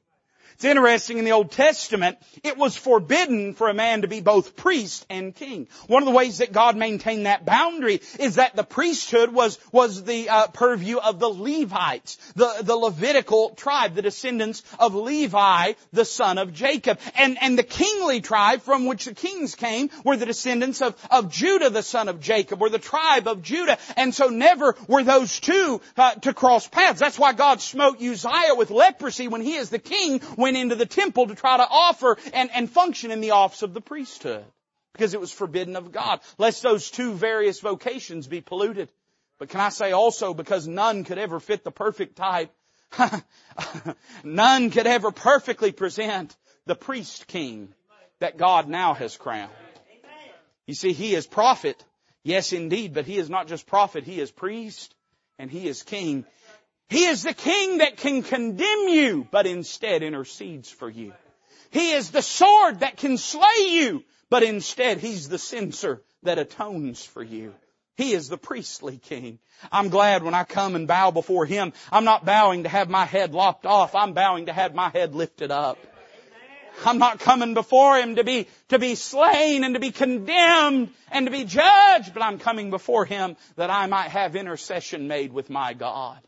It's interesting in the Old Testament, it was forbidden for a man to be both priest and king. One of the ways that God maintained that boundary is that the priesthood was, was the uh, purview of the Levites, the, the Levitical tribe, the descendants of Levi, the son of Jacob. And, and the kingly tribe from which the kings came were the descendants of, of Judah, the son of Jacob, or the tribe of Judah. And so never were those two uh, to cross paths. That's why God smote Uzziah with leprosy when he is the king, when went into the temple to try to offer and, and function in the office of the priesthood. Because it was forbidden of God. Lest those two various vocations be polluted. But can I say also because none could ever fit the perfect type, none could ever perfectly present the priest king that God now has crowned. You see, he is prophet. Yes, indeed, but he is not just prophet, he is priest and he is king. He is the king that can condemn you, but instead intercedes for you. He is the sword that can slay you, but instead he's the censer that atones for you. He is the priestly king. I'm glad when I come and bow before him, I'm not bowing to have my head lopped off. I'm bowing to have my head lifted up. I'm not coming before him to be, to be slain and to be condemned and to be judged, but I'm coming before him that I might have intercession made with my God.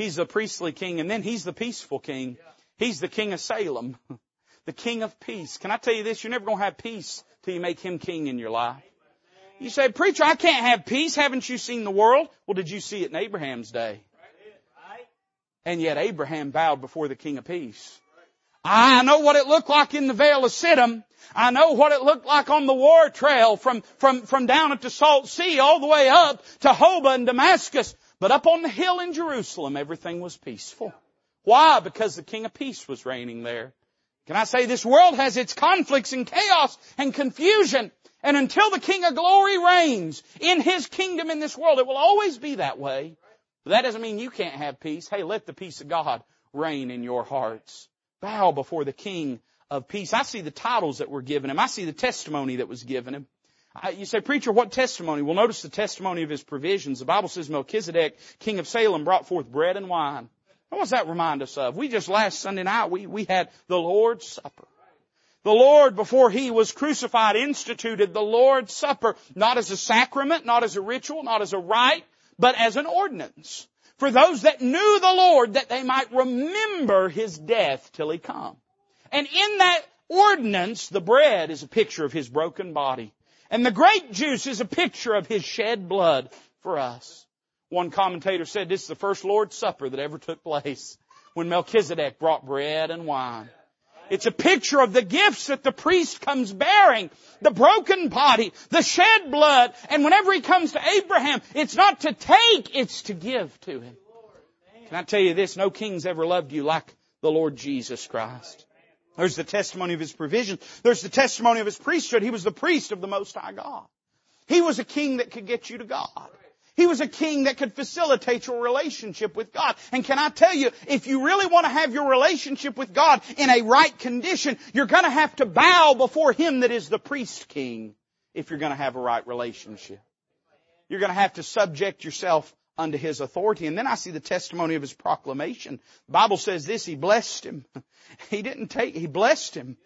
He's the priestly king and then he's the peaceful king. He's the king of Salem. The king of peace. Can I tell you this? You're never going to have peace till you make him king in your life. You say, preacher, I can't have peace. Haven't you seen the world? Well, did you see it in Abraham's day? And yet Abraham bowed before the king of peace. I know what it looked like in the Vale of Siddim. I know what it looked like on the war trail from, from, from down at the Salt Sea all the way up to Hobah and Damascus. But up on the hill in Jerusalem, everything was peaceful. Why? Because the King of Peace was reigning there. Can I say this world has its conflicts and chaos and confusion. And until the King of Glory reigns in His kingdom in this world, it will always be that way. But that doesn't mean you can't have peace. Hey, let the peace of God reign in your hearts. Bow before the King of peace. I see the titles that were given him. I see the testimony that was given him. You say, preacher, what testimony? Well, notice the testimony of his provisions. The Bible says Melchizedek, king of Salem, brought forth bread and wine. What does that remind us of? We just last Sunday night, we, we had the Lord's Supper. The Lord, before He was crucified, instituted the Lord's Supper, not as a sacrament, not as a ritual, not as a rite, but as an ordinance. For those that knew the Lord, that they might remember His death till He come. And in that ordinance, the bread is a picture of His broken body. And the grape juice is a picture of His shed blood for us. One commentator said this is the first Lord's Supper that ever took place when Melchizedek brought bread and wine. It's a picture of the gifts that the priest comes bearing. The broken body, the shed blood, and whenever he comes to Abraham, it's not to take, it's to give to him. Can I tell you this? No king's ever loved you like the Lord Jesus Christ. There's the testimony of his provision. There's the testimony of his priesthood. He was the priest of the Most High God. He was a king that could get you to God. He was a king that could facilitate your relationship with God. And can I tell you, if you really want to have your relationship with God in a right condition, you're going to have to bow before Him that is the priest king if you're going to have a right relationship. You're going to have to subject yourself unto His authority. And then I see the testimony of His proclamation. The Bible says this, He blessed him. He didn't take, He blessed him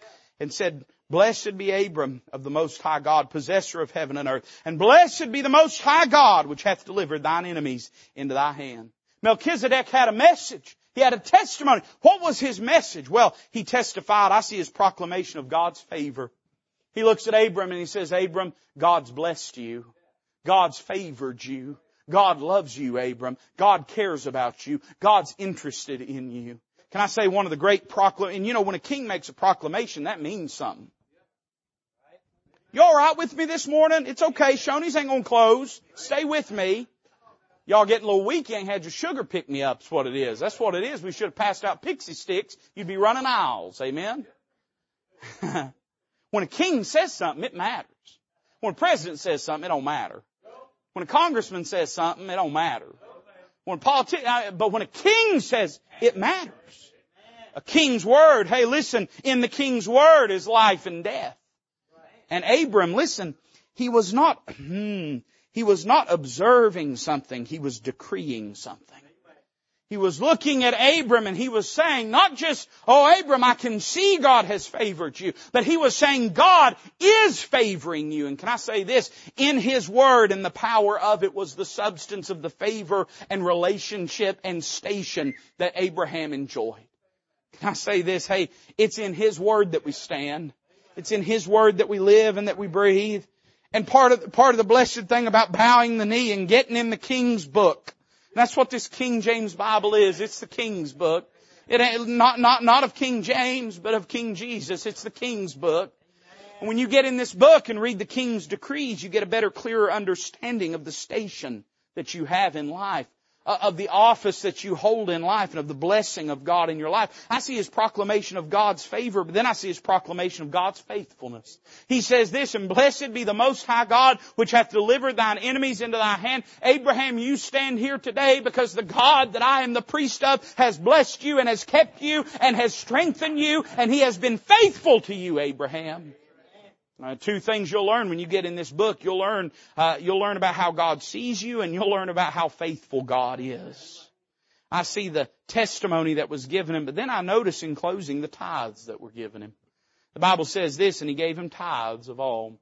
and said, Blessed be Abram of the Most High God, possessor of heaven and earth. And blessed be the Most High God, which hath delivered thine enemies into thy hand. Melchizedek had a message. He had a testimony. What was his message? Well, he testified. I see his proclamation of God's favor. He looks at Abram and he says, Abram, God's blessed you. God's favored you. God loves you, Abram. God cares about you. God's interested in you. Can I say one of the great proclamations? And you know, when a king makes a proclamation, that means something. You alright with me this morning? It's okay. Shoney's ain't gonna close. Stay with me. Y'all getting a little weak. You ain't had your sugar pick me up. That's what it is. That's what it is. We should have passed out Pixy Stix. You'd be running aisles. Amen. when a king says something, it matters. When a president says something, it don't matter. When a congressman says something, it don't matter. When politi- uh, but when a king says, it matters. A king's word, hey listen, in the king's word is life and death. And Abram, listen, he was not, hmm, he was not observing something, he was decreeing something. He was looking at Abram and he was saying, not just, oh Abram, I can see God has favored you, but he was saying God is favoring you. And can I say this? In His Word and the power of it was the substance of the favor and relationship and station that Abraham enjoyed. Can I say this? Hey, it's in His Word that we stand. It's in His Word that we live and that we breathe. And part of, part of the blessed thing about bowing the knee and getting in the King's book, that's what this King James Bible is. It's the King's book. It ain't, not, not, not of King James, but of King Jesus. It's the King's book. And when you get in this book and read the King's decrees, you get a better, clearer understanding of the station that you have in life Uh, of the office that you hold in life and of the blessing of God in your life. I see his proclamation of God's favor, but then I see his proclamation of God's faithfulness. He says this, and blessed be the most high God which hath delivered thine enemies into thy hand. Abraham, you stand here today because the God that I am the priest of has blessed you and has kept you and has strengthened you and he has been faithful to you, Abraham. Uh, two things you'll learn when you get in this book. You'll learn, uh, you'll learn about how God sees you and you'll learn about how faithful God is. I see the testimony that was given him, but then I notice in closing the tithes that were given him. The Bible says this, and he gave him tithes of all.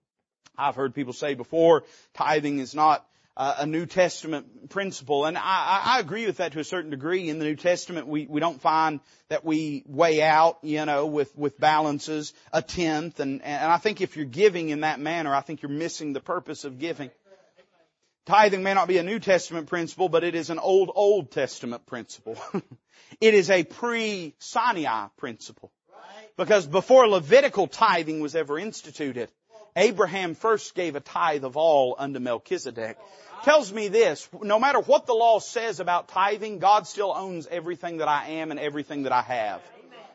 I've heard people say before, tithing is not uh, a New Testament principle. And I, I agree with that to a certain degree. In the New Testament, we, we don't find that we weigh out, you know, with, with balances a tenth. And, and I think if you're giving in that manner, I think you're missing the purpose of giving. Tithing may not be a New Testament principle, but it is an old, Old Testament principle. it is a pre-Sinai principle. Because before Levitical tithing was ever instituted, Abraham first gave a tithe of all unto Melchizedek tells me this, no matter what the law says about tithing, God still owns everything that I am and everything that I have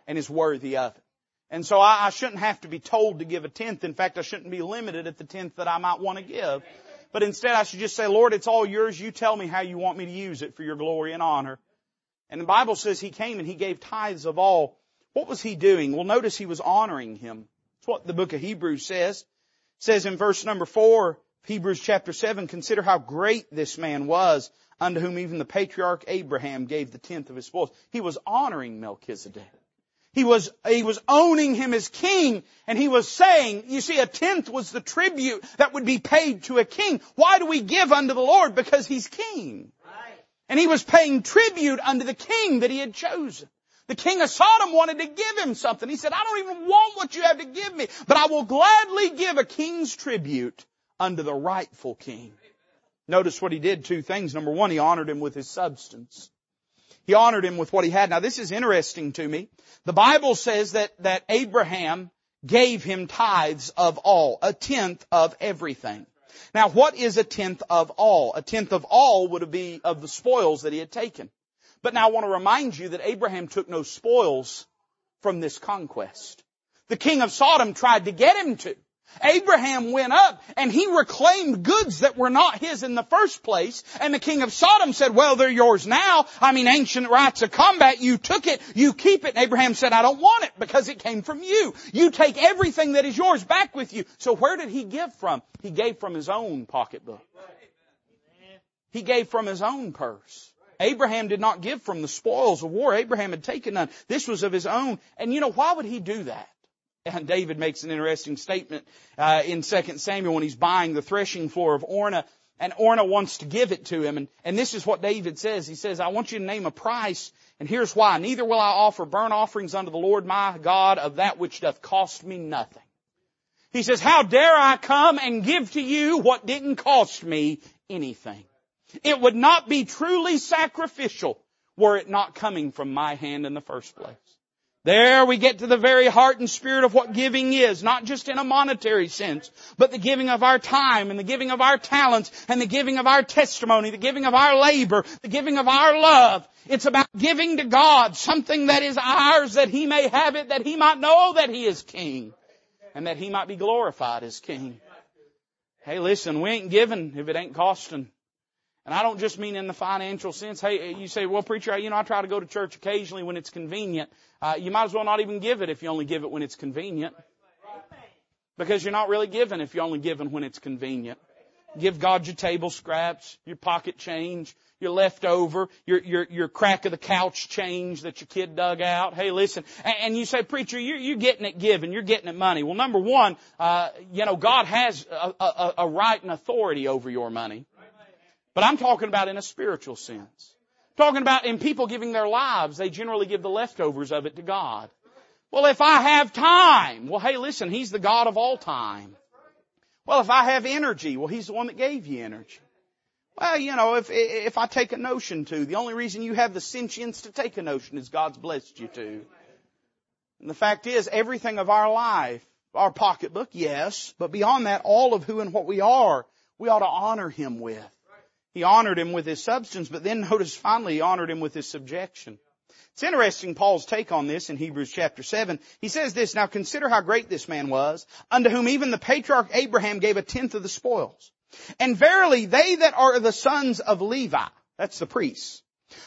and is worthy of it. And so I, I shouldn't have to be told to give a tenth. In fact, I shouldn't be limited at the tenth that I might want to give But instead I should just say, Lord, it's all yours. You tell me how you want me to use it for your glory and honor. And the Bible says he came and he gave tithes of all. What was he doing? Well, notice he was honoring him. That's what the book of Hebrews says. It says in verse number four, Hebrews chapter seven, consider how great this man was unto whom even the patriarch Abraham gave the tenth of his spoils. He was honoring Melchizedek. He was, he was owning him as king and he was saying, you see, a tenth was the tribute that would be paid to a king. Why do we give unto the Lord? Because he's king. And he was paying tribute unto the king that he had chosen. The king of Sodom wanted to give him something. He said, I don't even want what you have to give me, but I will gladly give a king's tribute unto the rightful king. Notice what he did, two things. Number one, he honored him with his substance. He honored him with what he had. Now this is interesting to me. The Bible says that, that Abraham gave him tithes of all, a tenth of everything. Now what is a tenth of all? A tenth of all would be of the spoils that he had taken. But now I want to remind you that Abraham took no spoils from this conquest. The king of Sodom tried to get him to. Abraham went up and he reclaimed goods that were not his in the first place. And the king of Sodom said, well, they're yours now. I mean, ancient rights of combat. You took it. You keep it. And Abraham said, I don't want it because it came from you. You take everything that is yours back with you. So where did he give from? He gave from his own pocketbook. He gave from his own purse. Abraham did not give from the spoils of war. Abraham had taken none. This was of his own. And you know, why would he do that? And David makes an interesting statement uh, in 2 Samuel when he's buying the threshing floor of Orna. and Orna wants to give it to him. And, and this is what David says. He says, I want you to name a price, and here's why. Neither will I offer burnt offerings unto the Lord my God of that which doth cost me nothing. He says, how dare I come and give to you what didn't cost me anything? It would not be truly sacrificial were it not coming from my hand in the first place. There we get to the very heart and spirit of what giving is, not just in a monetary sense, but the giving of our time and the giving of our talents and the giving of our testimony, the giving of our labor, the giving of our love. It's about giving to God something that is ours that He may have it, that He might know that He is King and that He might be glorified as King. Hey listen, we ain't giving if it ain't costing. And I don't just mean in the financial sense. Hey, you say, well, preacher, you know, I try to go to church occasionally when it's convenient. Uh, you might as well not even give it if you only give it when it's convenient. Because you're not really giving if you're only giving when it's convenient. Give God your table scraps, your pocket change, your leftover, your, your, your crack of the couch change that your kid dug out. Hey, listen. And, and you say, preacher, you're, you're getting it given. You're getting it money. Well, number one, uh, you know, God has a, a, a right and authority over your money. But I'm talking about in a spiritual sense. Talking about in people giving their lives, they generally give the leftovers of it to God. Well, if I have time, well, hey, listen, He's the God of all time. Well, if I have energy, well, He's the one that gave you energy. Well, you know, if, if I take a notion to, the only reason you have the sentience to take a notion is God's blessed you to. And the fact is, everything of our life, our pocketbook, yes, but beyond that, all of who and what we are, we ought to honor Him with. He honored him with his substance, but then notice finally he honored him with his subjection. It's interesting Paul's take on this in Hebrews chapter 7. He says this, now consider how great this man was, unto whom even the patriarch Abraham gave a tenth of the spoils. And verily they that are the sons of Levi, that's the priests,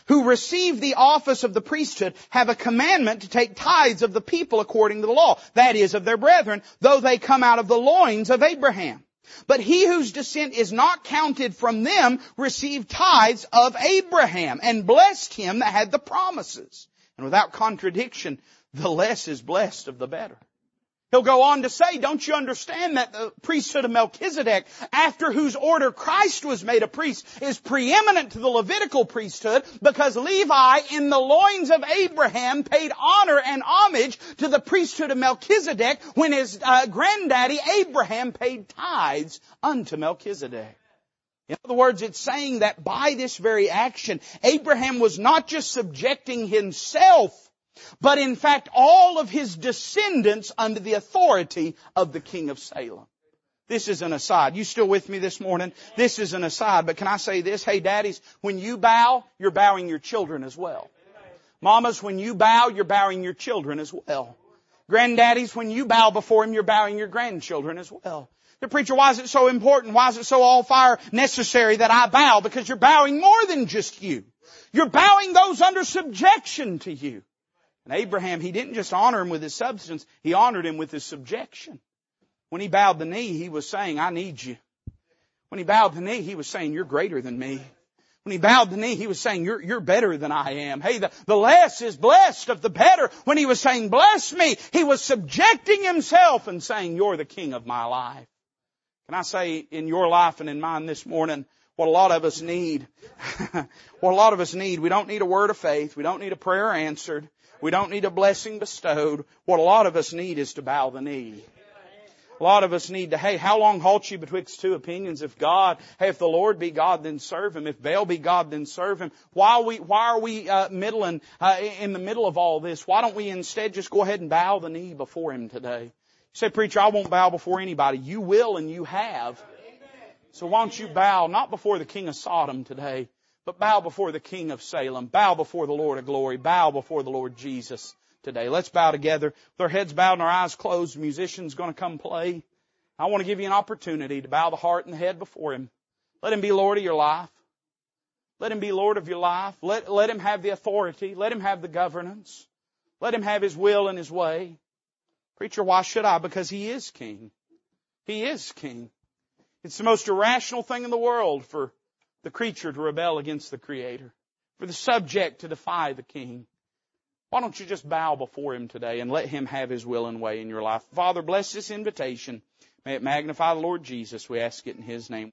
who receive the office of the priesthood have a commandment to take tithes of the people according to the law, that is of their brethren, though they come out of the loins of Abraham. But he whose descent is not counted from them received tithes of Abraham and blessed him that had the promises. And without contradiction, the less is blessed of the better. He'll go on to say, don't you understand that the priesthood of Melchizedek, after whose order Christ was made a priest, is preeminent to the Levitical priesthood because Levi in the loins of Abraham paid honor and homage to the priesthood of Melchizedek when his uh, granddaddy Abraham paid tithes unto Melchizedek. In other words, it's saying that by this very action, Abraham was not just subjecting himself but in fact all of his descendants under the authority of the king of Salem. This is an aside. You still with me this morning? This is an aside, but can I say this? Hey daddies, when you bow, you're bowing your children as well. Mamas, when you bow, you're bowing your children as well. Granddaddies, when you bow before him, you're bowing your grandchildren as well. The preacher, why is it so important? Why is it so all fire necessary that I bow? Because you're bowing more than just you. You're bowing those under subjection to you. And Abraham, he didn't just honor him with his substance, he honored him with his subjection. When he bowed the knee, he was saying, I need you. When he bowed the knee, he was saying, you're greater than me. When he bowed the knee, he was saying, you're, you're better than I am. Hey, the, the less is blessed of the better. When he was saying, bless me, he was subjecting himself and saying, you're the king of my life. Can I say in your life and in mine this morning, what a lot of us need, what a lot of us need, we don't need a word of faith. We don't need a prayer answered. We don't need a blessing bestowed. What a lot of us need is to bow the knee. A lot of us need to, hey, how long halt you betwixt two opinions? If God, hey, if the Lord be God, then serve Him. If Baal be God, then serve Him. Why are we, why are we, uh, middling, uh, in the middle of all this? Why don't we instead just go ahead and bow the knee before Him today? You say, preacher, I won't bow before anybody. You will and you have. So why don't you bow not before the King of Sodom today, but bow before the King of Salem. Bow before the Lord of glory. Bow before the Lord Jesus today. Let's bow together with our heads bowed and our eyes closed. The musician's going to come play. I want to give you an opportunity to bow the heart and the head before Him. Let Him be Lord of your life. Let Him be Lord of your life. Let, let Him have the authority. Let Him have the governance. Let Him have His will and His way. Preacher, why should I? Because He is King. He is King. It's the most irrational thing in the world for the creature to rebel against the Creator, for the subject to defy the King. Why don't you just bow before Him today and let Him have His will and way in your life? Father, bless this invitation. May it magnify the Lord Jesus. We ask it in His name.